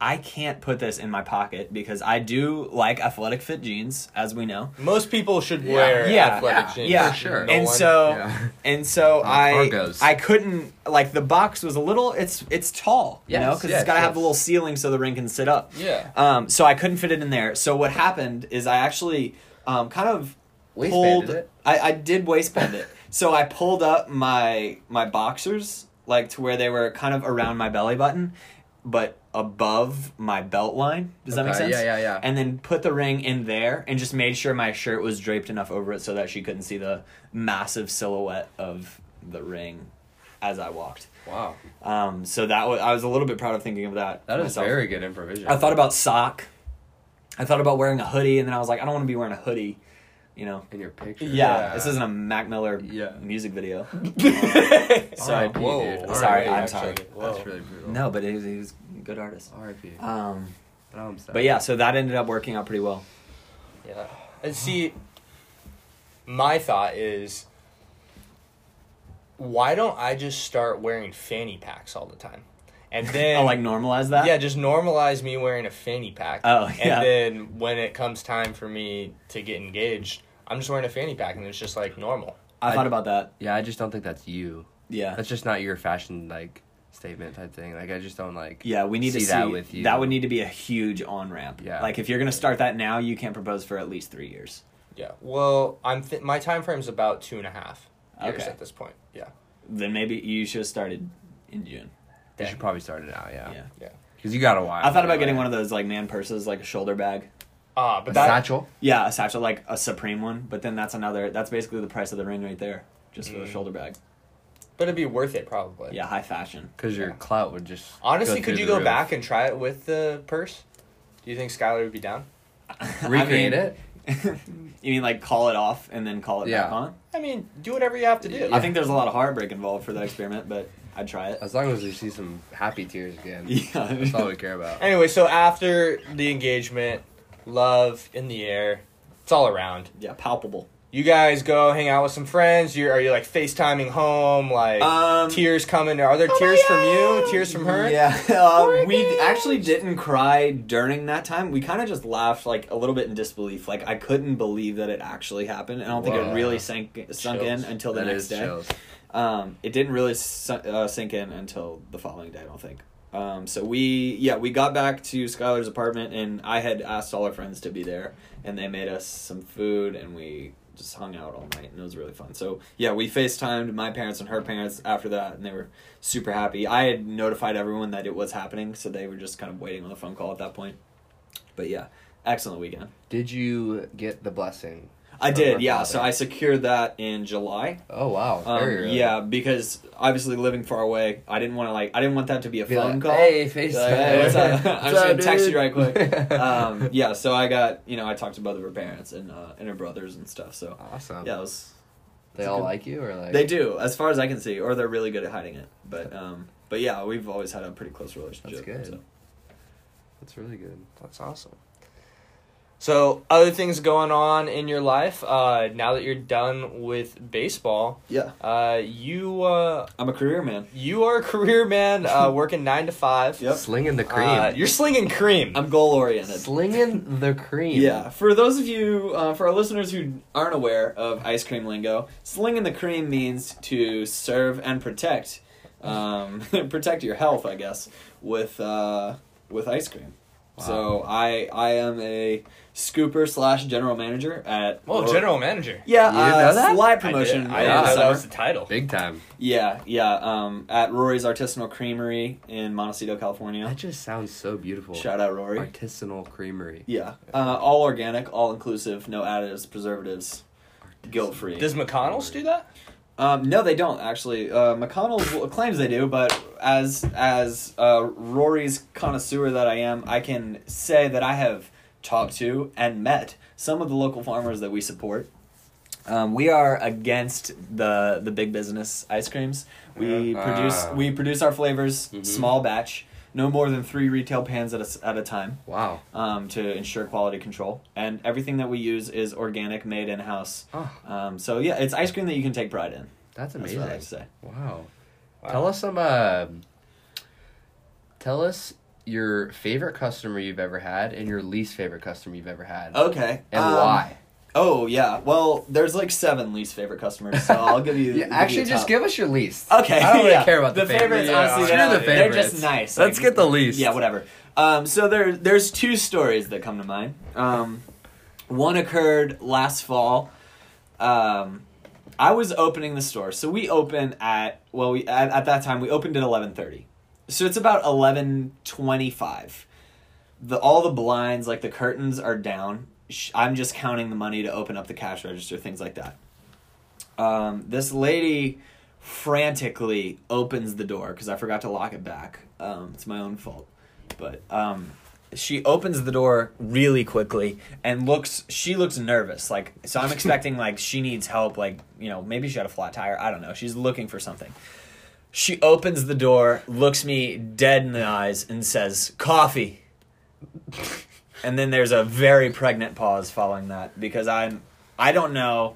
I can't put this in my pocket because I do like athletic fit jeans, as we know. Most people should Yeah. wear Yeah, athletic yeah, jeans. yeah. For sure. No and one- so Yeah. and so I. I couldn't like the box was a little it's it's tall you know because yes, it's got to have yes. the little ceiling so the ring can sit up Yeah. um so I couldn't fit it in there so what happened is I actually um kind of pulled it? I I did waistband it so I pulled up my my boxers like to where they were kind of around my belly button but above my belt line does that make sense yeah, yeah, yeah. and then put the ring in there and just made sure my shirt was draped enough over it so that she couldn't see the massive silhouette of the ring as I walked. Wow. Um, so that was I was a little bit proud of thinking of that. That is myself. very good improvisation. I thought about sock. I thought about wearing a hoodie, and then I was like, I don't want to be wearing a hoodie. You know. in your picture. Yeah, this isn't a Mac Miller Yeah. music video. So so Whoa. Dude. Sorry, R.I.P. I'm actually. sorry. Whoa. That's really brutal. no, but he was, he was a good artist. R.I.P. Um, But but yeah, so that ended up working out pretty well. Yeah. And see, my thought is, why don't I just start wearing fanny packs all the time? And then, oh, like normalize that. yeah, just normalize me wearing a fanny pack. Oh, yeah. And then when it comes time for me to get engaged, I'm just wearing a fanny pack, and it's just like normal. I thought about that. Yeah, I just don't think that's you. Yeah. That's just not your fashion like statement type thing. Like I just don't like. Yeah, we need see to see that with you. That would need to be a huge on ramp. Yeah. Like if you're gonna start that now, you can't propose for at least three years. Yeah. Well, I'm th- my time frame is about two and a half years Okay. at this point. Yeah. Then maybe you should have started in June. You should probably start it out. Yeah. Yeah. Yeah. Because you got a while. I thought about getting one of those like man purses, like a shoulder bag. Ah, but a that satchel. Yeah, a satchel, like a Supreme one. But then that's another. That's basically the price of the ring right there, just for the Mm. shoulder bag. but it'd be worth it probably. Yeah, high fashion. Because your Yeah. clout would just. Honestly, go could through you the go roof. back and try it with the purse? Do you think Skylar would be down? recreate I it? you mean like call it off and then call it Yeah. back on? I mean, do whatever you have to do. I think there's a lot of heartbreak involved for that experiment, but I'd try it. As long as we see some happy tears again. Yeah. That's all we care about. Anyway, so after the engagement, love in the air, it's all around. Yeah, palpable. You guys go hang out with some friends. You are you like FaceTiming home? Like Um, tears coming? Are there tears from you? Tears from her? Yeah, uh, we actually didn't cry during that time. We kind of just laughed, like a little bit in disbelief. Like I couldn't believe that it actually happened. I don't think Wow. it really sank sunk Chills. in until the That next is day. chills. Um, it didn't really uh, sink in until the following day. I don't think. Um, so we yeah we got back to Skylar's apartment and I had asked all our friends to be there and they made us some food and we just hung out all night and it was really fun. So yeah, we FaceTimed my parents and her parents after that and they were super happy. I had notified everyone that it was happening, so they were just kind of waiting on the phone call at that point. But yeah, excellent weekend. Did you get the blessing? I did, yeah. So I secured that in July. Oh wow. Um, yeah, because obviously living far away, I didn't want to like I didn't want that to be a Be phone like, call. Hey, FaceTime. Like, hey, what's up? I'm just gonna text you right quick. um, yeah, so I got you know I talked to both of her parents and uh, and her brothers and stuff. So Awesome. yeah, it was They all good- like you or like they do as far as I can see, or they're really good at hiding it. But um, but yeah, we've always had a pretty close relationship. That's good. so. That's really good. That's awesome. So, other things going on in your life uh, now that you're done with baseball. Yeah, Uh, you uh, I'm a career man. you are a career man, uh, working nine to five. Yep. Slinging the cream. Uh, you're slinging cream. I'm goal oriented. Slinging the cream. Yeah, for those of you, uh, for our listeners who aren't aware of ice cream lingo, slinging the cream means to serve and protect um, protect your health, I guess, with uh, with ice cream. So I I am a scooper slash general manager at. Well, Roar- general manager. Yeah, You didn't uh, know that? slight I did- promotion. I in didn't know that summer. was the title. Big time. Yeah, yeah. Um, at Rori's Artisanal Creamery in Montecito, California. That just sounds so beautiful. Shout out Rori. Artisanal creamery. Yeah, uh, all organic, all inclusive, no additives, preservatives, guilt free. Does McConnell's do that? Um, no, they don't actually. Uh, McConnell claims they do, but as as uh, Rori's connoisseur that I am, I can say that I have talked to and met some of the local farmers that we support. Um, we are against the the big business ice creams. We Yeah. produce Ah. we produce our flavors Mhm. small batch, no more than three retail pans at a, s- at a time Wow. um, to ensure quality control. And everything that we use is organic, made in house. Oh, Um, so yeah, it's ice cream that you can take pride in. that's That's amazing. what I like say. Wow. Wow. Tell us some. Uh, tell us your favorite customer you've ever had and your least favorite customer you've ever had, Okay. and um, why. Oh yeah. Well, there's like seven least favorite customers, so I'll give you. Yeah, give actually, you just give us your least. Okay. I don't really yeah. care about the, the favorites. Yeah, honestly, screw they're, the they're just nice. Let's Like, get the least. Yeah, whatever. Um, so there, there's two stories that come to mind. Um, one occurred last fall. Um, I was opening the store, so we open at well, we at, at that time we opened at eleven thirty, so it's about eleven twenty five. The all the blinds, like the curtains, are down. I'm just counting the money to open up the cash register, things like that. Um, this lady frantically opens the door because I forgot to lock it back. Um, it's my own fault, but um, she opens the door really quickly and looks. She looks nervous, like so. I'm expecting like she needs help, like you know maybe she had a flat tire. I don't know. She's looking for something. She opens the door, looks me dead in the eyes, and says, "Coffee." and then there's a very pregnant pause following that because I'm I don't know.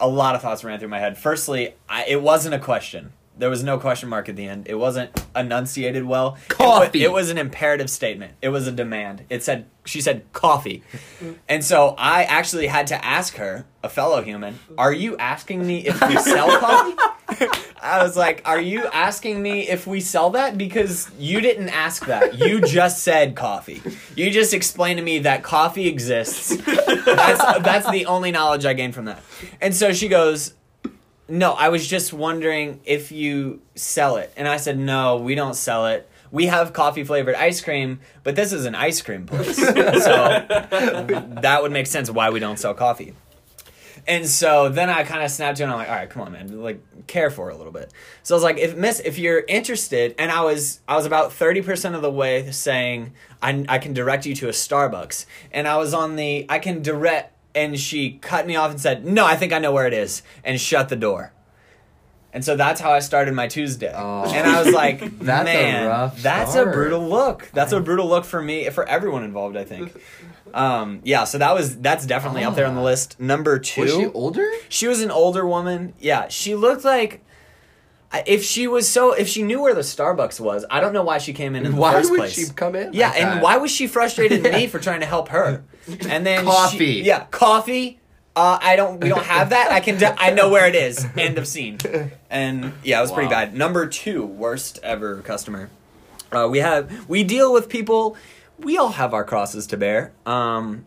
A lot of thoughts ran through my head. Firstly, I, it wasn't a question. There was no question mark at the end. It wasn't enunciated well. It wa- Coffee. It, was an imperative statement. It was a demand. It said she said coffee, and so I actually had to ask her, a fellow human, "Are you asking me if we sell coffee?" I was like, "Are you asking me if we sell that? Because you didn't ask that. You just said coffee. You just explained to me that coffee exists. That's that's the only knowledge I gained from that." And so she goes, "No, I was just wondering if you sell it." And I said, "No, we don't sell it. We have coffee flavored ice cream, but this is an ice cream place, so that would make sense why we don't sell coffee." And so then I kind of snapped to and I'm like, all right, come on, man, like care for it a little bit. So I was like, if miss, if you're interested, and I was, I was about 30% of the way saying, I, I can direct you to a Starbucks. And I was on the, I can direct, and she cut me off and said, no, I think I know where it is, and shut the door. And so that's how I started my Tuesday. Oh. And I was like, That's a man, rough that's a brutal look. That's a brutal look for me, for everyone involved, I think. Um, yeah, so that was that's definitely up there on the list. Number two, Was she older? she was an older woman. Yeah, she looked like if she was so if she knew where the Starbucks was. I don't know why she came in in the Why first would place. she come in? Yeah, like and that? why was she frustrated at me for trying to help her? And then she- Coffee. yeah, coffee. Uh, I don't. We don't have that. I can. I know where it is. End of scene. And yeah, it was pretty bad. Number two, worst ever customer. Uh, we have we deal with people. We all have our crosses to bear. Um,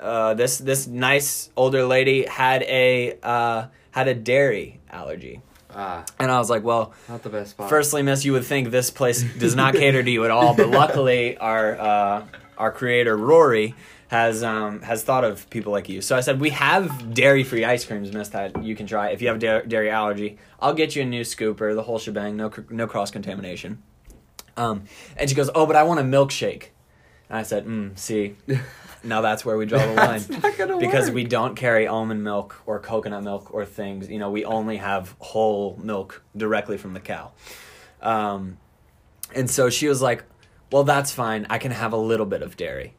uh, this this nice older lady had a uh, had a dairy allergy, Ah, and I was like, well, not the best spot. Firstly, miss, you would think this place does not cater to you at all, but luckily, our uh, our creator Rori has um, has thought of people like you. So I said we have dairy free ice creams, miss, that you can try if you have da- dairy allergy. I'll get you a new scooper, the whole shebang, no cr- no cross contamination. Um, and she goes, oh, but I want a milkshake. And I said, mm, see, now that's where we draw the line That's not gonna because work. we don't carry almond milk or coconut milk or things. You know, we only have whole milk directly from the cow. Um, and so she was like, "Well, that's fine. I can have a little bit of dairy."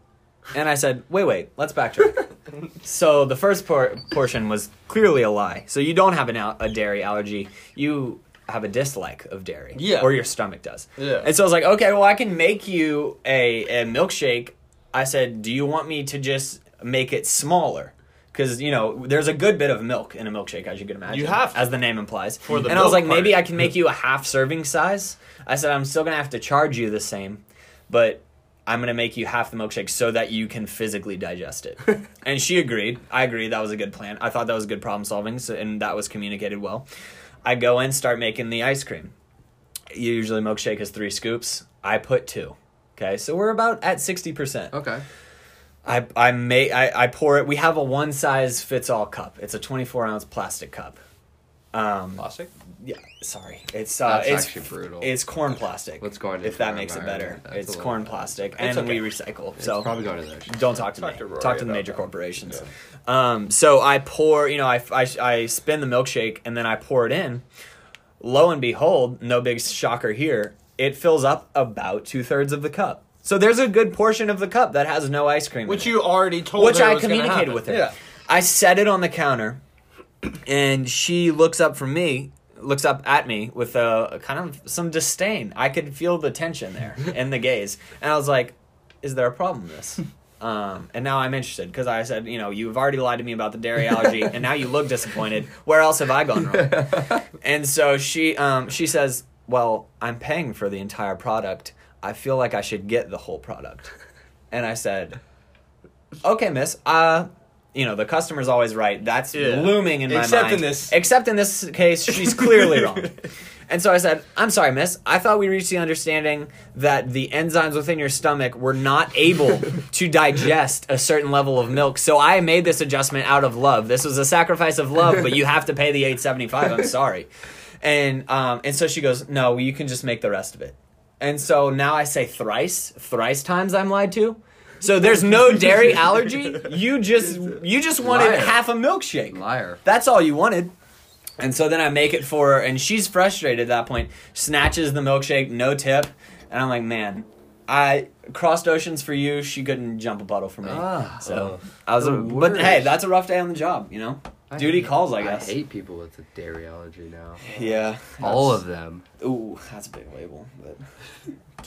And I said, "Wait, wait. Let's backtrack." so the first por- portion was clearly a lie. So you don't have an al- a dairy allergy. You have a dislike of dairy. Yeah. Or your stomach does. Yeah. And so I was like, okay, well, I can make you a, a milkshake. I said, do you want me to just make it smaller? because you know there's a good bit of milk in a milkshake, as you can imagine. You have to. as the name implies. For the and I was like, maybe. I can make you a half serving size. I said, I'm still gonna have to charge you the same, but I'm gonna make you half the milkshake so that you can physically digest it. and she agreed. I agreed. That was a good plan. I thought that was good problem solving, so, and that was communicated well. I go in, start making the ice cream. Usually, milkshake is three scoops. I put two. Okay, so we're about at sixty percent. Okay. I I may I, I pour it. We have a one size fits all cup. It's a twenty four ounce plastic cup. Um, Plastic? yeah, sorry. It's uh, That's it's actually brutal. It's corn plastic. What's going into if that makes it better? that's It's corn bad. plastic, It's and okay. we recycle. It's so probably going to the don't talk to Talk me. to talk to the major that. corporations. Um, so I pour, you know, I, I, I spin the milkshake and then I pour it in. Lo and behold, no big shocker here, it fills up about two thirds of the cup. So there's a good portion of the cup that has no ice cream. in Which you already told which I communicated with her. Yeah. I set it on the counter, and she looks up from me, looks up at me with a, a kind of some disdain. I could feel the tension there and the gaze, and I was like, "Is there a problem with this?" Um, and now I'm interested because I said, you know, you've already lied to me about the dairy allergy, and now you look disappointed. Where else have I gone wrong? and so she um, she says, "Well, I'm paying for the entire product. I feel like I should get the whole product." And I said, okay, miss. Uh, you know, the customer's always right. That's Yeah. looming in my Except mind. in this- Except in this case, she's clearly wrong. And so I said, I'm sorry, miss. I thought we reached the understanding that the enzymes within your stomach were not able to digest a certain level of milk. So I made this adjustment out of love. This was a sacrifice of love, but you have to pay the 875. I'm sorry. And um, and so she goes, No, you can just make the rest of it. And so now I say thrice, thrice times I'm lied to. So there's no dairy allergy. You just you just wanted Liar. half a milkshake. Liar. That's all you wanted. And so then I make it for her, and she's frustrated at that point. Snatches the milkshake, no tip, and I'm like, man, I crossed oceans for you. She couldn't jump a puddle for me. Ah, so I was, a, but hey, that's a rough day on the job, you know. I Duty hate- calls, I guess. I hate people with a dairy allergy now. Yeah, All of them. Ooh, that's a big label, but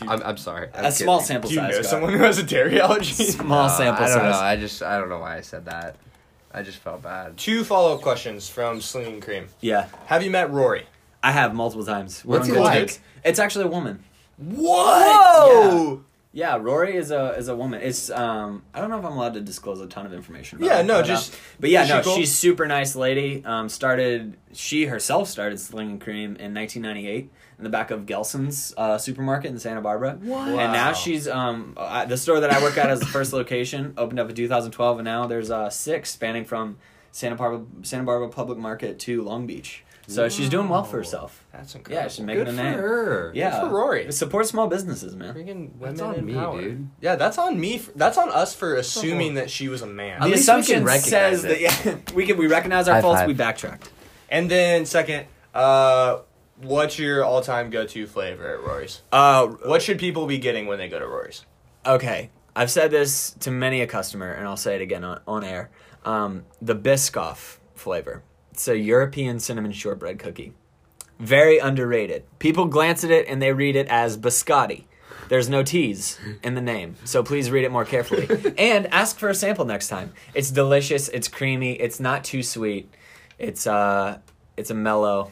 I'm, I'm sorry. I'm a small kidding. sample Do you size. know Scott. someone who has a dairy allergy? Small No, sample I don't size. know. I just I don't know why I said that. I just felt bad. Two follow up questions from Slinging Cream. Yeah, Have you met Rori? I have multiple times. We're What's he like? It's actually a woman. Whoa! Yeah, Rori is a is a woman. It's um I don't know if I'm allowed to disclose a ton of information. About Yeah, her, no, but, uh, just- but yeah, no, she cool? she's super nice lady. Um, started she herself started slinging cream in 1998 in the back of Gelson's uh, supermarket in Santa Barbara. What? And now she's um uh, the store that I work at as the first location opened up in 2012, and now there's uh six spanning from Santa Barbara Santa Barbara Public Market to Long Beach. So she's doing well for herself. That's incredible. Yeah, she's making Good a for name. her. Yeah, for Rori. Support small businesses, man. Freaking women That's on in me, power. dude. Yeah, that's on me. For, that's on us for assuming that she was a man. At the least we can assumption recognize says it. that yeah, we can we recognize our High faults. five. We backtracked. And then second, uh, what's your all time go to flavor at Rori's? Uh, What should people be getting when they go to Rori's? okay, I've said this to many a customer, and I'll say it again on, on air. Um, the Biscoff flavor. It's a European cinnamon shortbread cookie. Very underrated. People glance at it and they read it as biscotti. There's no T's in the name, so please read it more carefully. and ask for a sample next time. It's delicious. It's creamy. It's not too sweet. It's uh, it's a mellow.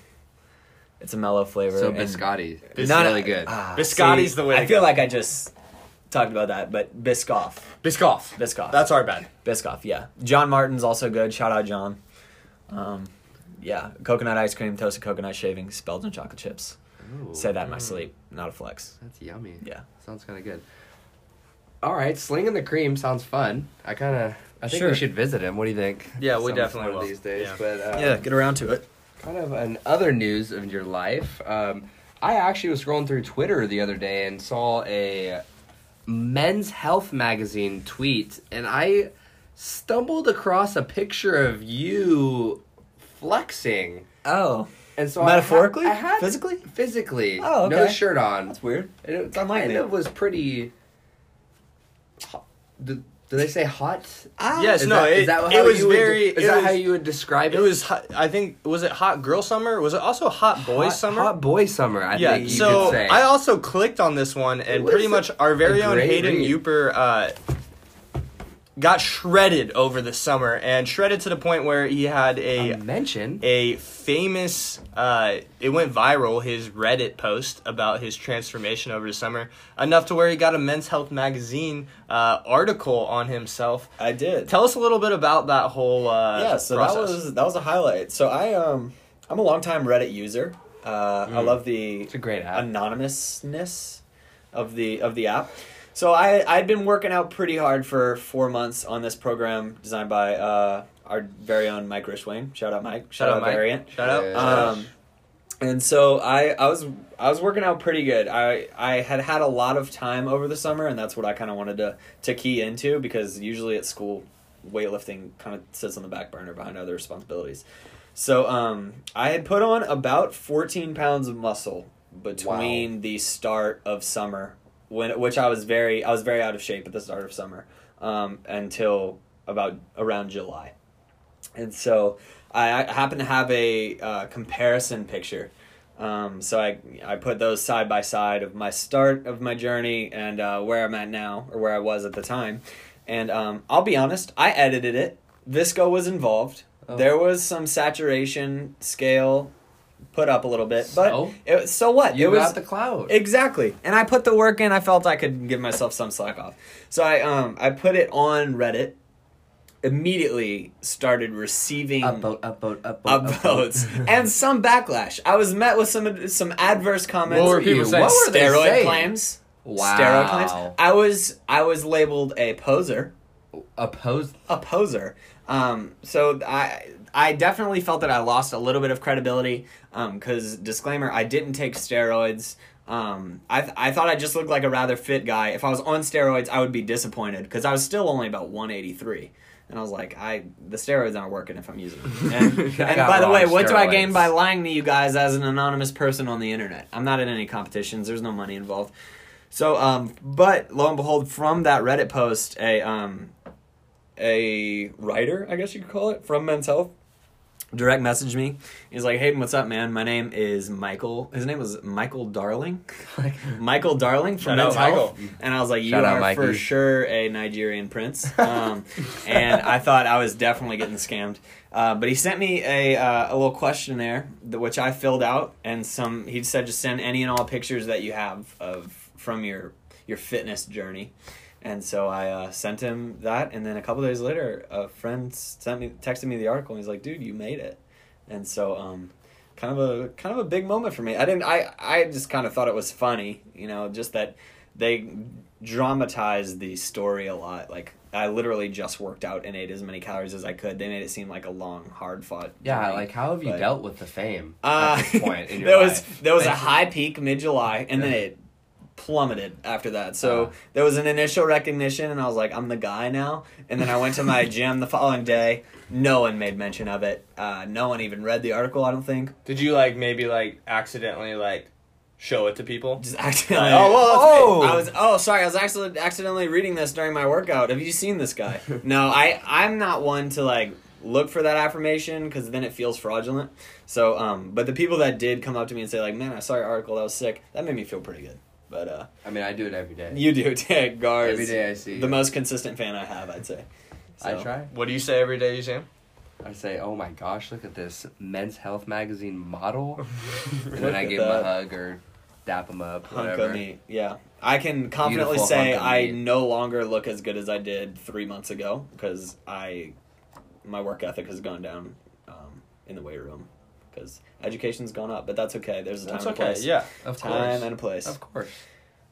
It's a mellow flavor. So biscotti. It's No, no, really good. ah, Biscotti's see, the way I to feel go. like I just talked about that, but Biscoff. Biscoff. Biscoff. That's our bad. Biscoff, yeah. John Martin's also good. Shout out John. Um, yeah, coconut ice cream, toasted coconut shavings, Belgian chocolate chips. Ooh. Say that in my sleep, not a flex. That's yummy. Yeah. Sounds kind of good. All right, slinging the cream sounds fun. I kind of, I think Sure. we should visit him. What do you think? Yeah, we Some- definitely one of will. these days. Yeah. But uh, get around to it. kind of in other news of your life. Um, I actually was scrolling through Twitter the other day and saw a Men's Health magazine tweet, and I stumbled across a picture of you flexing. Oh, And so I Metaphorically? had, I had Physically? physically, Oh, no shirt on. that's weird. And it kind me. of was pretty. hot- Do, do they say hot? Ah, Yes, Is no, that- it, is that it was you would- very. Is that was, how you would describe it? It was. Hot, I think was it hot girl summer? Was it also hot boy hot, summer? Hot boy summer. I yeah. think you So could say. I also clicked on this one, and pretty much our very own Hayden read. Euper uh, got shredded over the summer, and shredded to the point where he had a A mention. a famous uh, it went viral his reddit post about his transformation over the summer enough to where he got a men's health magazine uh, article on himself I did. tell us a little bit about that whole uh, yeah, so process. that was that was a highlight. So I um I'm a long time Reddit user. Uh, I love the It's a great app. anonymousness of the of the app. So I I'd been working out pretty hard for four months on this program designed by uh, our very own Mike Rishwain. Shout out Mike. shout out Mike. Variant. shout out Yeah. Um, and so I, I was I was working out pretty good. I, I had had a lot of time over the summer, and that's what I kind of wanted to to key into because usually at school, weightlifting kind of sits on the back burner behind other responsibilities. So um, I had put on about fourteen pounds of muscle between the start of summer, when which I was very I was very out of shape at the start of summer, um, until about around July. And so I, I happen to have a uh, comparison picture. Um, so I I put those side by side of my start of my journey and uh, where I'm at now or where I was at the time. And um, I'll be honest, I edited it. VSCO was involved. Oh. There was some saturation scale put up a little bit, but So? it, so what? You it was got the cloud. Exactly. And I put the work in. I felt I could give myself some slack off. So I um I put it on Reddit. Immediately started receiving upvote, upvote, upvote, upvotes and some backlash. I was met with some some adverse comments. What were people you? saying? What were they steroid saying? claims. Wow. Steroid claims. I was I was labeled a poser. Opposed. A poser. Um, so I I definitely felt that I lost a little bit of credibility. Because disclaimer, I didn't take steroids. Um, I I thought I just looked like a rather fit guy. If I was on steroids, I would be disappointed because I was still only about one eighty three. And I was like, I the steroids aren't working if I'm using them. And, and by the way, what do I gain by lying to you guys as an anonymous person on the internet? I'm not in any competitions. There's no money involved. So, um, but lo and behold, from that Reddit post, a um, a writer, I guess you could call it, from Men's Health, direct messaged me. He's like, "Hey, what's up, man? My name is Michael. His name was Michael Darling. Michael Darling from Shout out, Men's Health." Michael. And I was like, "You Shout out, are for sure a Nigerian prince." Um, and I thought I was definitely getting scammed. Uh, but he sent me a uh, a little questionnaire, which I filled out, and some. He said just send any and all pictures that you have of from your your fitness journey. And so I uh, sent him that, and then a couple days later, a friend sent me texted me the article, and he's like, "Dude, you made it." And so, um, kind of a kind of a big moment for me. I didn't. I I just kind of thought it was funny, you know, just that they dramatized the story a lot. Like I literally just worked out and ate as many calories as I could. They made it seem like a long, hard fought. Yeah, like how have you But- dealt with the fame Uh, at this point in your there was life? there was a you. high peak mid July, and then it plummeted after that. So Uh. there was an initial recognition, and I was like, I'm the guy now. And then I went to my gym the following day. No one made mention of it. Uh, no one even read the article. I don't think. Did you like maybe like accidentally like show it to people? Just accidentally. Oh, well, oh. I was. Oh, sorry. I was actually accidentally reading this during my workout. Have you seen this guy? no, I. I'm not one to like look for that affirmation because then it feels fraudulent. So, um, but the people that did come up to me and say like, "Man, I saw your article. That was sick." That made me feel pretty good. But uh, I mean, I do it every day. you do, Ted Gar. Every is day I see the you. most consistent fan I have. I'd say. I try. What do you say every day you see? I say, "Oh my gosh, look at this Men's Health magazine model," and then I at give him a hug or dap him up, Hunk whatever. of meat. Yeah, I can confidently Beautiful say I meat. no longer look as good as I did three months ago because I, my work ethic has gone down, um, in the weight room, because education's gone up. But that's okay. There's a time That's and okay. place. Yeah. Of time course, and a place. of course.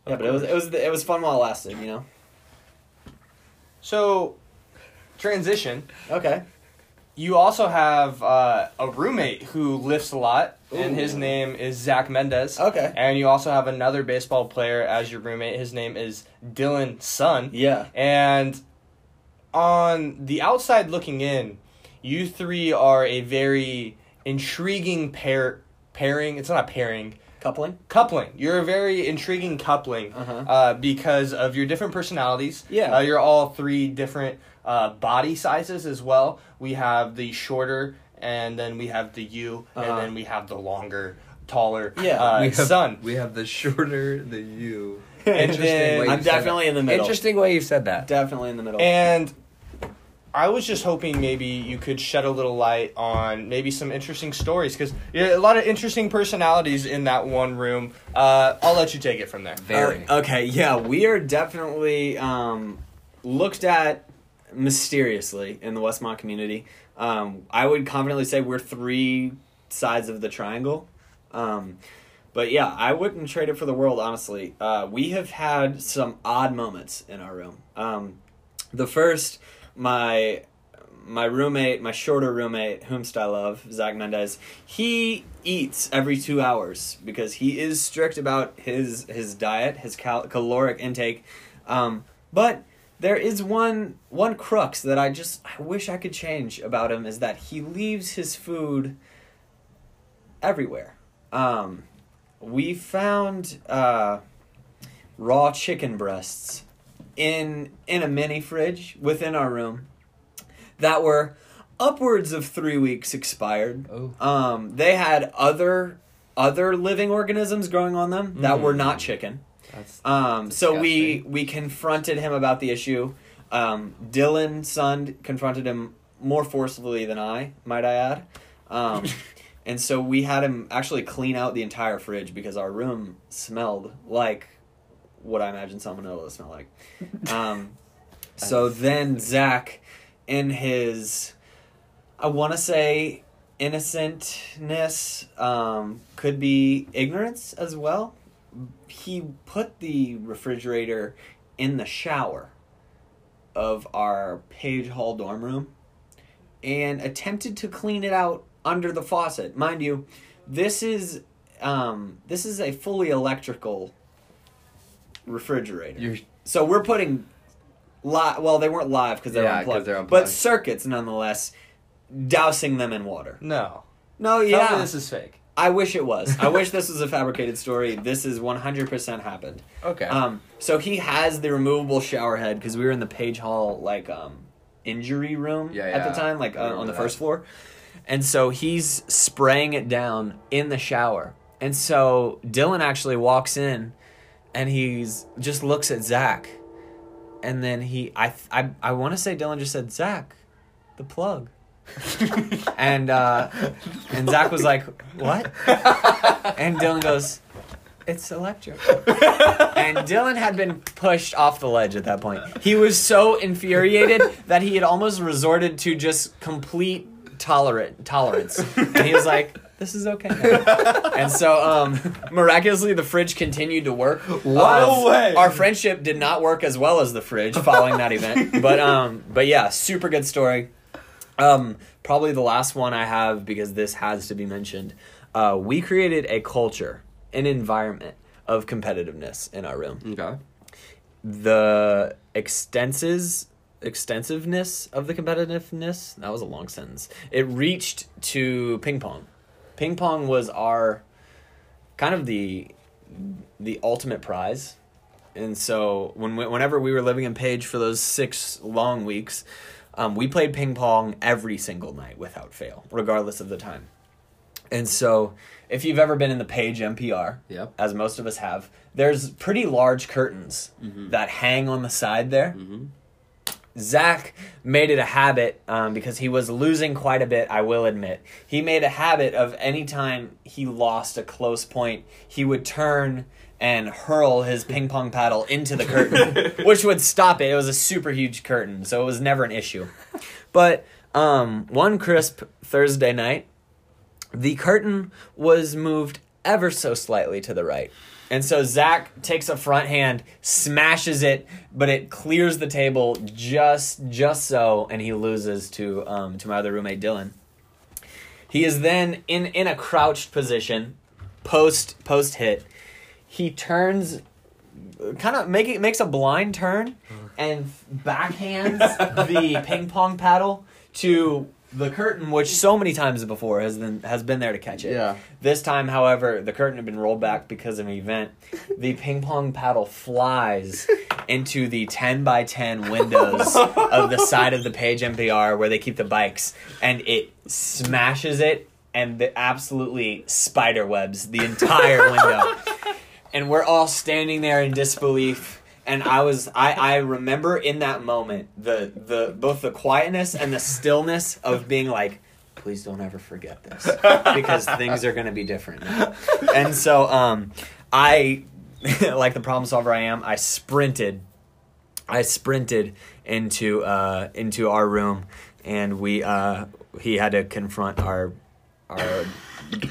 yeah, but it was it was it was fun while it lasted. You know. So, transition. Okay. You also have uh, a roommate who lifts a lot, and his name is Zach Mendez. Okay. And you also have another baseball player as your roommate. His name is Dylan Sun. Yeah. And on the outside looking in, you three are a very intriguing pair pairing. It's not a pairing. Coupling. Coupling. You're a very intriguing coupling Uh-huh. uh, because of your different personalities. Yeah. Uh, you're all three different uh, body sizes as well. We have the shorter, and then we have the U, Uh-huh. and then we have the longer, taller Yeah. uh, we have, son. We have the shorter, the you. Interesting then- way you I'm said definitely that. in the middle. Interesting way you said that. Definitely in the middle. And I was just hoping maybe you could shed a little light on maybe some interesting stories because a lot of interesting personalities in that one room. Uh, I'll let you take it from there. Very. Uh, okay, yeah, we are definitely um, looked at mysteriously in the Westmont community. Um, I would confidently say we're three sides of the triangle. Um, but yeah, I wouldn't trade it for the world, honestly. Uh, we have had some odd moments in our room. Um, the first, my my roommate, my shorter roommate, whomst I love, Zach Mendez, he eats every two hours because he is strict about his his diet, his cal- caloric intake. Um, but there is one one crux that I just I wish I could change about him is that he leaves his food everywhere. Um, we found uh, raw chicken breasts in in a mini fridge within our room that were upwards of three weeks expired. Oh. Um, they had other other living organisms growing on them that were not chicken. That's Um, so we we confronted him about the issue. Um, Dylan son confronted him more forcefully than I, might I add. Um, and so we had him actually clean out the entire fridge because our room smelled like what I imagine salmonella to smell like. Um, so then Zach, in his, I want to say innocentness, um, could be ignorance as well. He put the refrigerator in the shower of our Page Hall dorm room and attempted to clean it out under the faucet. Mind you, this is um, this is a fully electrical refrigerator. You're So we're putting live. Well, they weren't live because they're Yeah, 'cause unplugged. they're But circuits, nonetheless, dousing them in water. No. No, Tell yeah. me this is fake. I wish it was. I wish this was a fabricated story. This is one hundred percent happened. okay. Um, so he has the removable shower head because we were in the Page Hall like um injury room Yeah, at the time, like uh, on remember the that. first floor, and so he's spraying it down in the shower, and so Dylan actually walks in, and he's just looks at Zach, and then he I I I want to say Dylan just said Zach, the plug. and uh, and Zach was like, "What?" And Dylan goes, "It's electric." and Dylan had been pushed off the ledge at that point. He was so infuriated that he had almost resorted to just complete tolerant tolerance. And he was like, "This is okay." now." And so, um, miraculously, the fridge continued to work. No Um, way. Our friendship did not work as well as the fridge following that event, but um, but yeah, super good story. Um, probably the last one I have because this has to be mentioned. Uh, we created a culture, an environment of competitiveness in our room. okay. The extenses extensiveness of the competitiveness that was a long sentence. It reached to ping pong. Ping pong was our kind of the the ultimate prize. And so when we, whenever we were living in Page for those six long weeks, um, we played ping pong every single night without fail, regardless of the time. And so, if you've ever been in the Page MPR, Yep. as most of us have, there's pretty large curtains that hang on the side there. Zach made it a habit um, because he was losing quite a bit, I will admit. He made a habit of anytime he lost a close point, he would turn and hurl his ping pong paddle into the curtain, which would stop it. It was a super huge curtain, so it was never an issue. But um, one crisp Thursday night, the curtain was moved ever so slightly to the right. And so Zach takes a front hand, smashes it, but it clears the table just just so, and he loses to um, to my other roommate Dylan. He is then in in a crouched position, post post hit. He turns, kind of make it makes a blind turn, and backhands the ping pong paddle to the curtain, which so many times before has been has been there to catch it. Yeah. This time, however, the curtain had been rolled back because of an event. The ping pong paddle flies into the 10 by 10 windows of the side of the Page MPR where they keep the bikes, and it smashes it and the absolutely spider webs the entire window. and we're all standing there in disbelief. And I was I I remember in that moment the the both the quietness and the stillness of being like please don't ever forget this because things are going to be different now. And so um I like the problem solver I am, I sprinted I sprinted into uh into our room and we uh he had to confront our our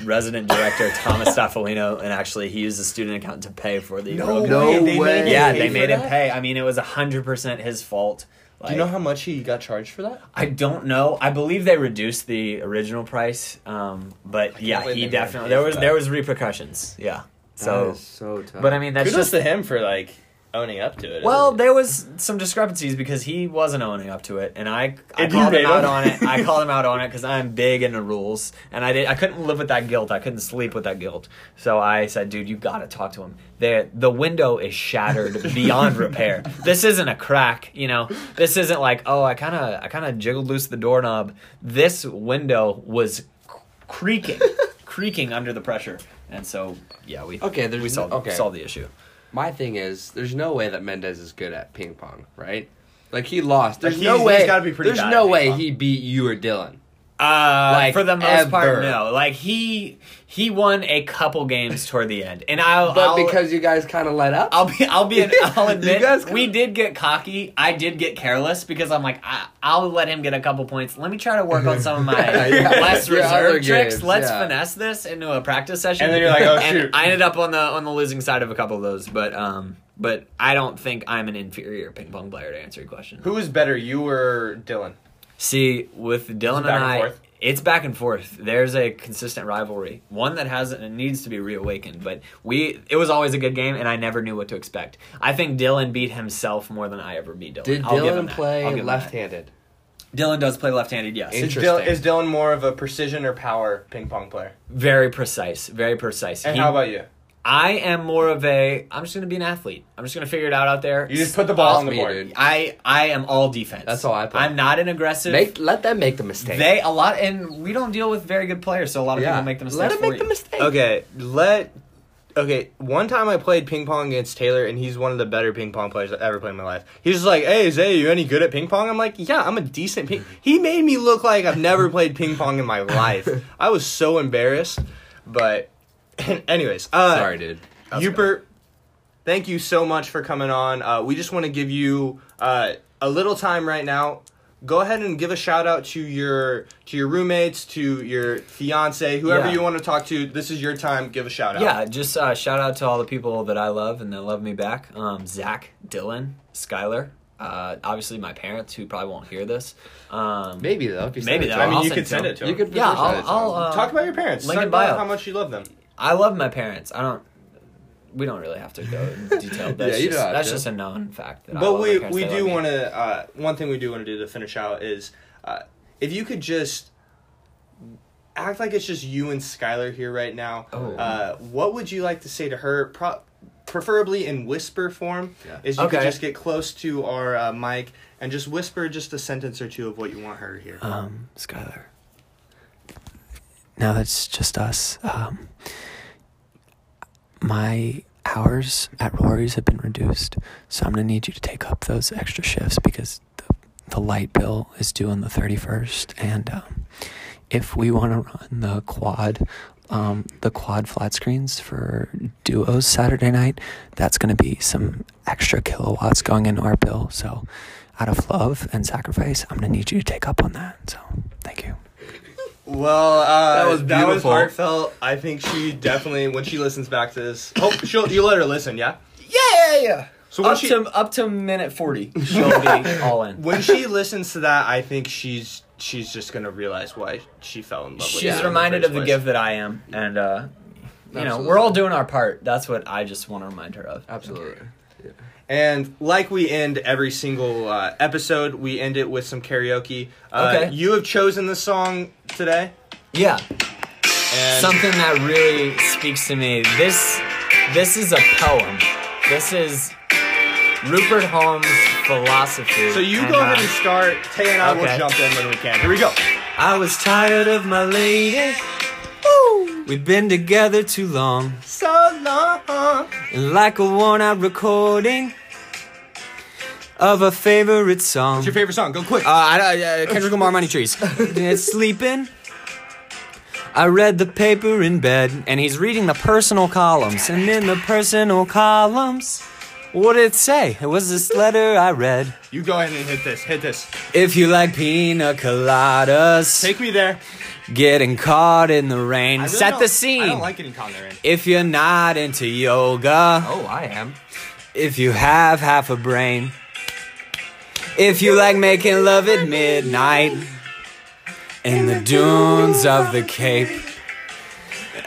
resident director Thomas Staffolino and actually he used a student account to pay for the No No way. They way. made him yeah, pay they made him that? pay. I mean, it was hundred percent his fault. Do you know how much he got charged for that? I don't know. I believe they reduced the original price, um, but yeah, he they made him definitely there was that. there was repercussions. Yeah, That so is so tough. but I mean that's Kudos just to him for like owning up to it. well, there was some discrepancies because he wasn't owning up to it, and I, I And called him out him. on it. I called him out on it because I'm big into rules, and I did. I couldn't live with that guilt. I couldn't sleep with that guilt. So I said, "Dude, you got to talk to him. the The window is shattered beyond repair. This isn't a crack, you know. This isn't like, oh, I kind of, I kind of jiggled loose the doorknob. This window was creaking, creaking under the pressure, and so yeah, we Okay, there's we no- solved, okay. solved the issue. My thing is, there's no way that Mendez is good at ping pong, right? Like he lost. There's Like, no way. he's gotta be pretty there's no way pong. he beat you or Dylan. Uh, Like, for the most ever. part, no. Like he he won a couple games toward the end, and I'll But I'll, because you guys kind of let up. I'll be I'll be an, I'll You admit guys we kinda- did get cocky. I did get careless because I'm like I, I'll let him get a couple points. Let me try to work on some of my Yeah. less Your other reserved tricks. games, Let's yeah. finesse this into a practice session. And then you're like, oh, And shoot. I ended up on the on the losing side of a couple of those, but um. But I don't think I'm an inferior ping pong player to answer your question. Who is better, you or Dylan? See, with Dylan and back and I, forth? it's back and forth. There's a consistent rivalry, one that hasn't and needs to be reawakened. But we, it was always a good game, and I never knew what to expect. I think Dylan beat himself more than I ever beat Dylan. Did I'll give him Dylan play I'll give him left-handed? Dylan does play left-handed. Yes, Is, Interesting. Dylan, is Dylan more of a precision or power ping pong player? very precise, very precise. And He- how about you? I am more of a. I'm just going to be an athlete. I'm just going to figure it out out there. You just put the ball on the me, board. dude. I I am all defense. That's all I play. I'm not an aggressive. Make let them make the mistake. They a lot, and we don't deal with very good players, so a lot of yeah. people make the mistake. Let them for make the mistake. Okay, let. Okay, one time I played ping pong against Taylor, and he's one of the better ping pong players I've ever played in my life. He's just like, "Hey, Zay, you any good at ping pong?" I'm like, "Yeah, I'm a decent ping." He made me look like I've never played ping pong in my life. I was so embarrassed, but, anyways, uh, Sorry, dude. Euper, thank you so much for coming on. Uh, we just want to give you uh, a little time right now. Go ahead and give a shout out to your to your roommates, to your fiance, whoever Yeah. you want to talk to. This is your time. Give a shout out. Yeah, just uh, shout out to all the people that I love and that love me back. Um, Zach, Dylan, Skylar. Uh, obviously, my parents who probably won't hear this. Um, Maybe though. If you Maybe send it though. I mean, I'll you send could it send to it to them. You could. Yeah, I'll- send it to I'll, uh, Talk about your parents. Link Talk in about bio. how much you love them. I love my parents. I don't. We don't really have to go in detail. That's, Yeah, you just, don't that's to. just a known fact. That I But love my we parents, we they do want to. Uh, one thing we do want to do to finish out is, uh, if you could just act like it's just you and Skylar here right now. Oh. Uh, what would you like to say to her? Pro- preferably in whisper form. Yeah. Is you could just get close to our uh, mic and just whisper just a sentence or two of what you want her to hear. Um, Skylar. Now that's just us. Um, my hours at Rori's have been reduced, so I'm gonna need you to take up those extra shifts because the the light bill is due on the 31st, and um, if we want to run the quad. Um, the quad flat screens for duos Saturday night, that's to be some extra kilowatts going into our bill. So, out of love and sacrifice, I'm to need you to take up on that. So, thank you. Well, uh, That was beautiful. heartfelt. I think she definitely, when she listens back to this, hope she'll you let her listen. Yeah. Yeah, yeah, yeah. So when up she to up to minute forty, she'll be all in. when she listens to that, I think she's she's just gonna realize why she fell in love with. She's you the reminded of the place. gift that I am, and uh, you know we're all doing our part. That's what I just want to remind her of. Absolutely. And like we end every single uh, episode, we end it with some karaoke. Uh, Okay. You have chosen the song today, Yeah, and something that really speaks to me. This this is a poem. This is Rupert Holmes' philosophy. So you and, go uh, ahead and start. Tay and I will jump in when we can. Here we go. I was tired of my lady. We'd been together too long. So long. And like a worn out recording, of a favorite song. What's your favorite song? Go quick. Uh, I, uh, Kendrick Lamar, Money Trees. it's sleeping. I read the paper in bed, and he's reading the personal columns. And in the personal columns, what did it say? It was this letter I read. you go ahead and hit this. Hit this. If you like pina coladas, Take me there. getting caught in the rain, really set the scene. I don't like getting caught in the rain. if you're not into yoga, Oh, I am. if you have half a brain, if you like making love at midnight in the dunes of the Cape,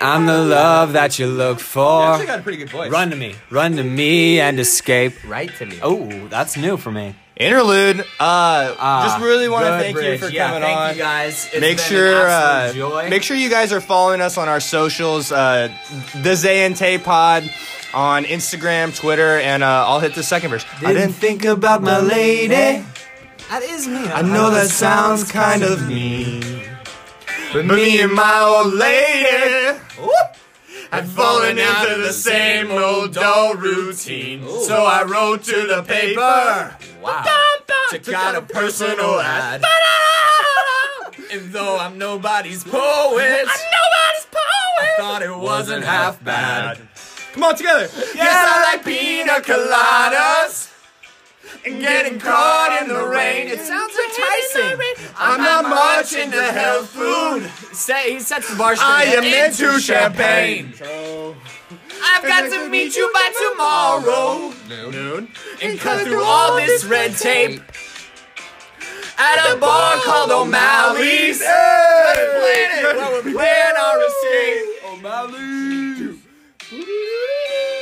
I'm the love that you look You for. actually got a pretty good voice. Run to me, run to me and escape. Right to me. Oh, that's new for me. Interlude. Uh, just really want to good thank you bridge. for Yeah, coming thank on. you guys. It's make been sure an uh, joy. make sure you guys are following us on our socials uh, the Zay and Tay Pod on Instagram, Twitter, and uh, I'll hit the second verse. I didn't think about my lady. That is me. I know that sounds kind of mean, but me and my old lady had fallen into the same old dull routine. So I wrote to the paper Wow. to kind of personal ad. And though I'm nobody's poet, I'm nobody's poet, I thought it wasn't half bad. Come on, together. Yes, I like pina coladas. And getting caught in the rain. It sounds enticing. I'm not much into health food. Say, he sets the bar straight. I am into champagne. I've got to meet you by tomorrow Noon. and cut through all this red tape at a bar called O'Malley's. Hey! Where we're playing our escape. O'Malley.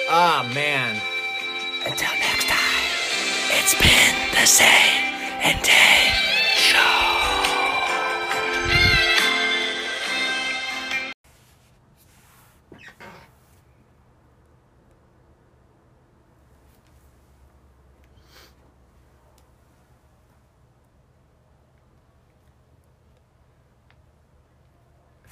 Ah, man. Until next time, it's been the Zay and Tay Show.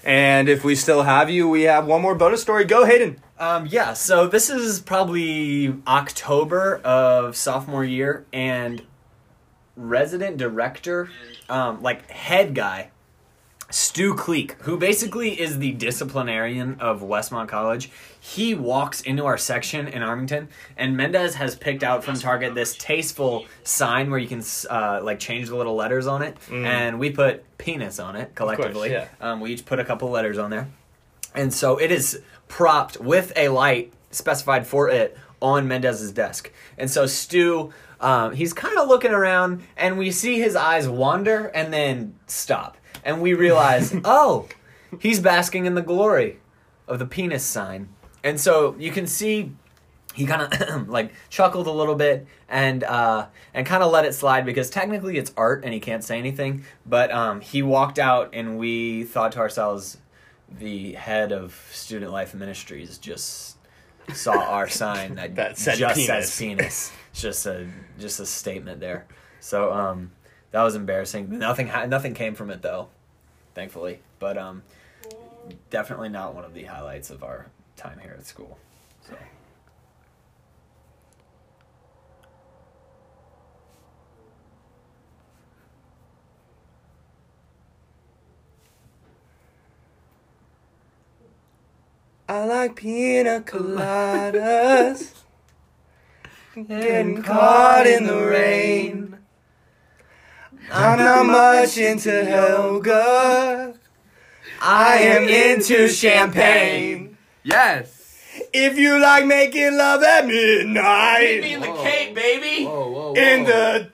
And if we still have you, we have one more bonus story. Go, Hayden. Um, yeah, so this is probably October of sophomore year, and resident director, um, like head guy, Stu Cleek, who basically is the disciplinarian of Westmont College, he walks into our section in Armington, and Mendez has picked out from Target this tasteful sign where you can uh, like change the little letters on it, and we put penis on it collectively. yeah. um, we each put a couple letters on there, and so it is propped with a light specified for it on Mendez's desk. And so Stu, um, he's kind of looking around, and we see his eyes wander and then stop. And we realize, oh, he's basking in the glory of the penis sign. And so you can see he kind of like chuckled a little bit and uh, and kind of let it slide because technically it's art and he can't say anything. But um, he walked out, and we thought to ourselves, the head of Student Life Ministries just saw our sign that, That said just penis. says penis. It's just a just a statement there. So um, that was embarrassing. Nothing nothing came from it though, thankfully. But um, definitely not one of the highlights of our time here at school. I like pina coladas. Getting caught in the rain. I'm not much into Helga. I am into champagne. Yes. If you like making love at midnight Meet me in the cake, baby. Whoa, whoa, whoa. in the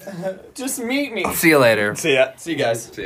Just meet me. See you later. see ya. See you guys. See ya.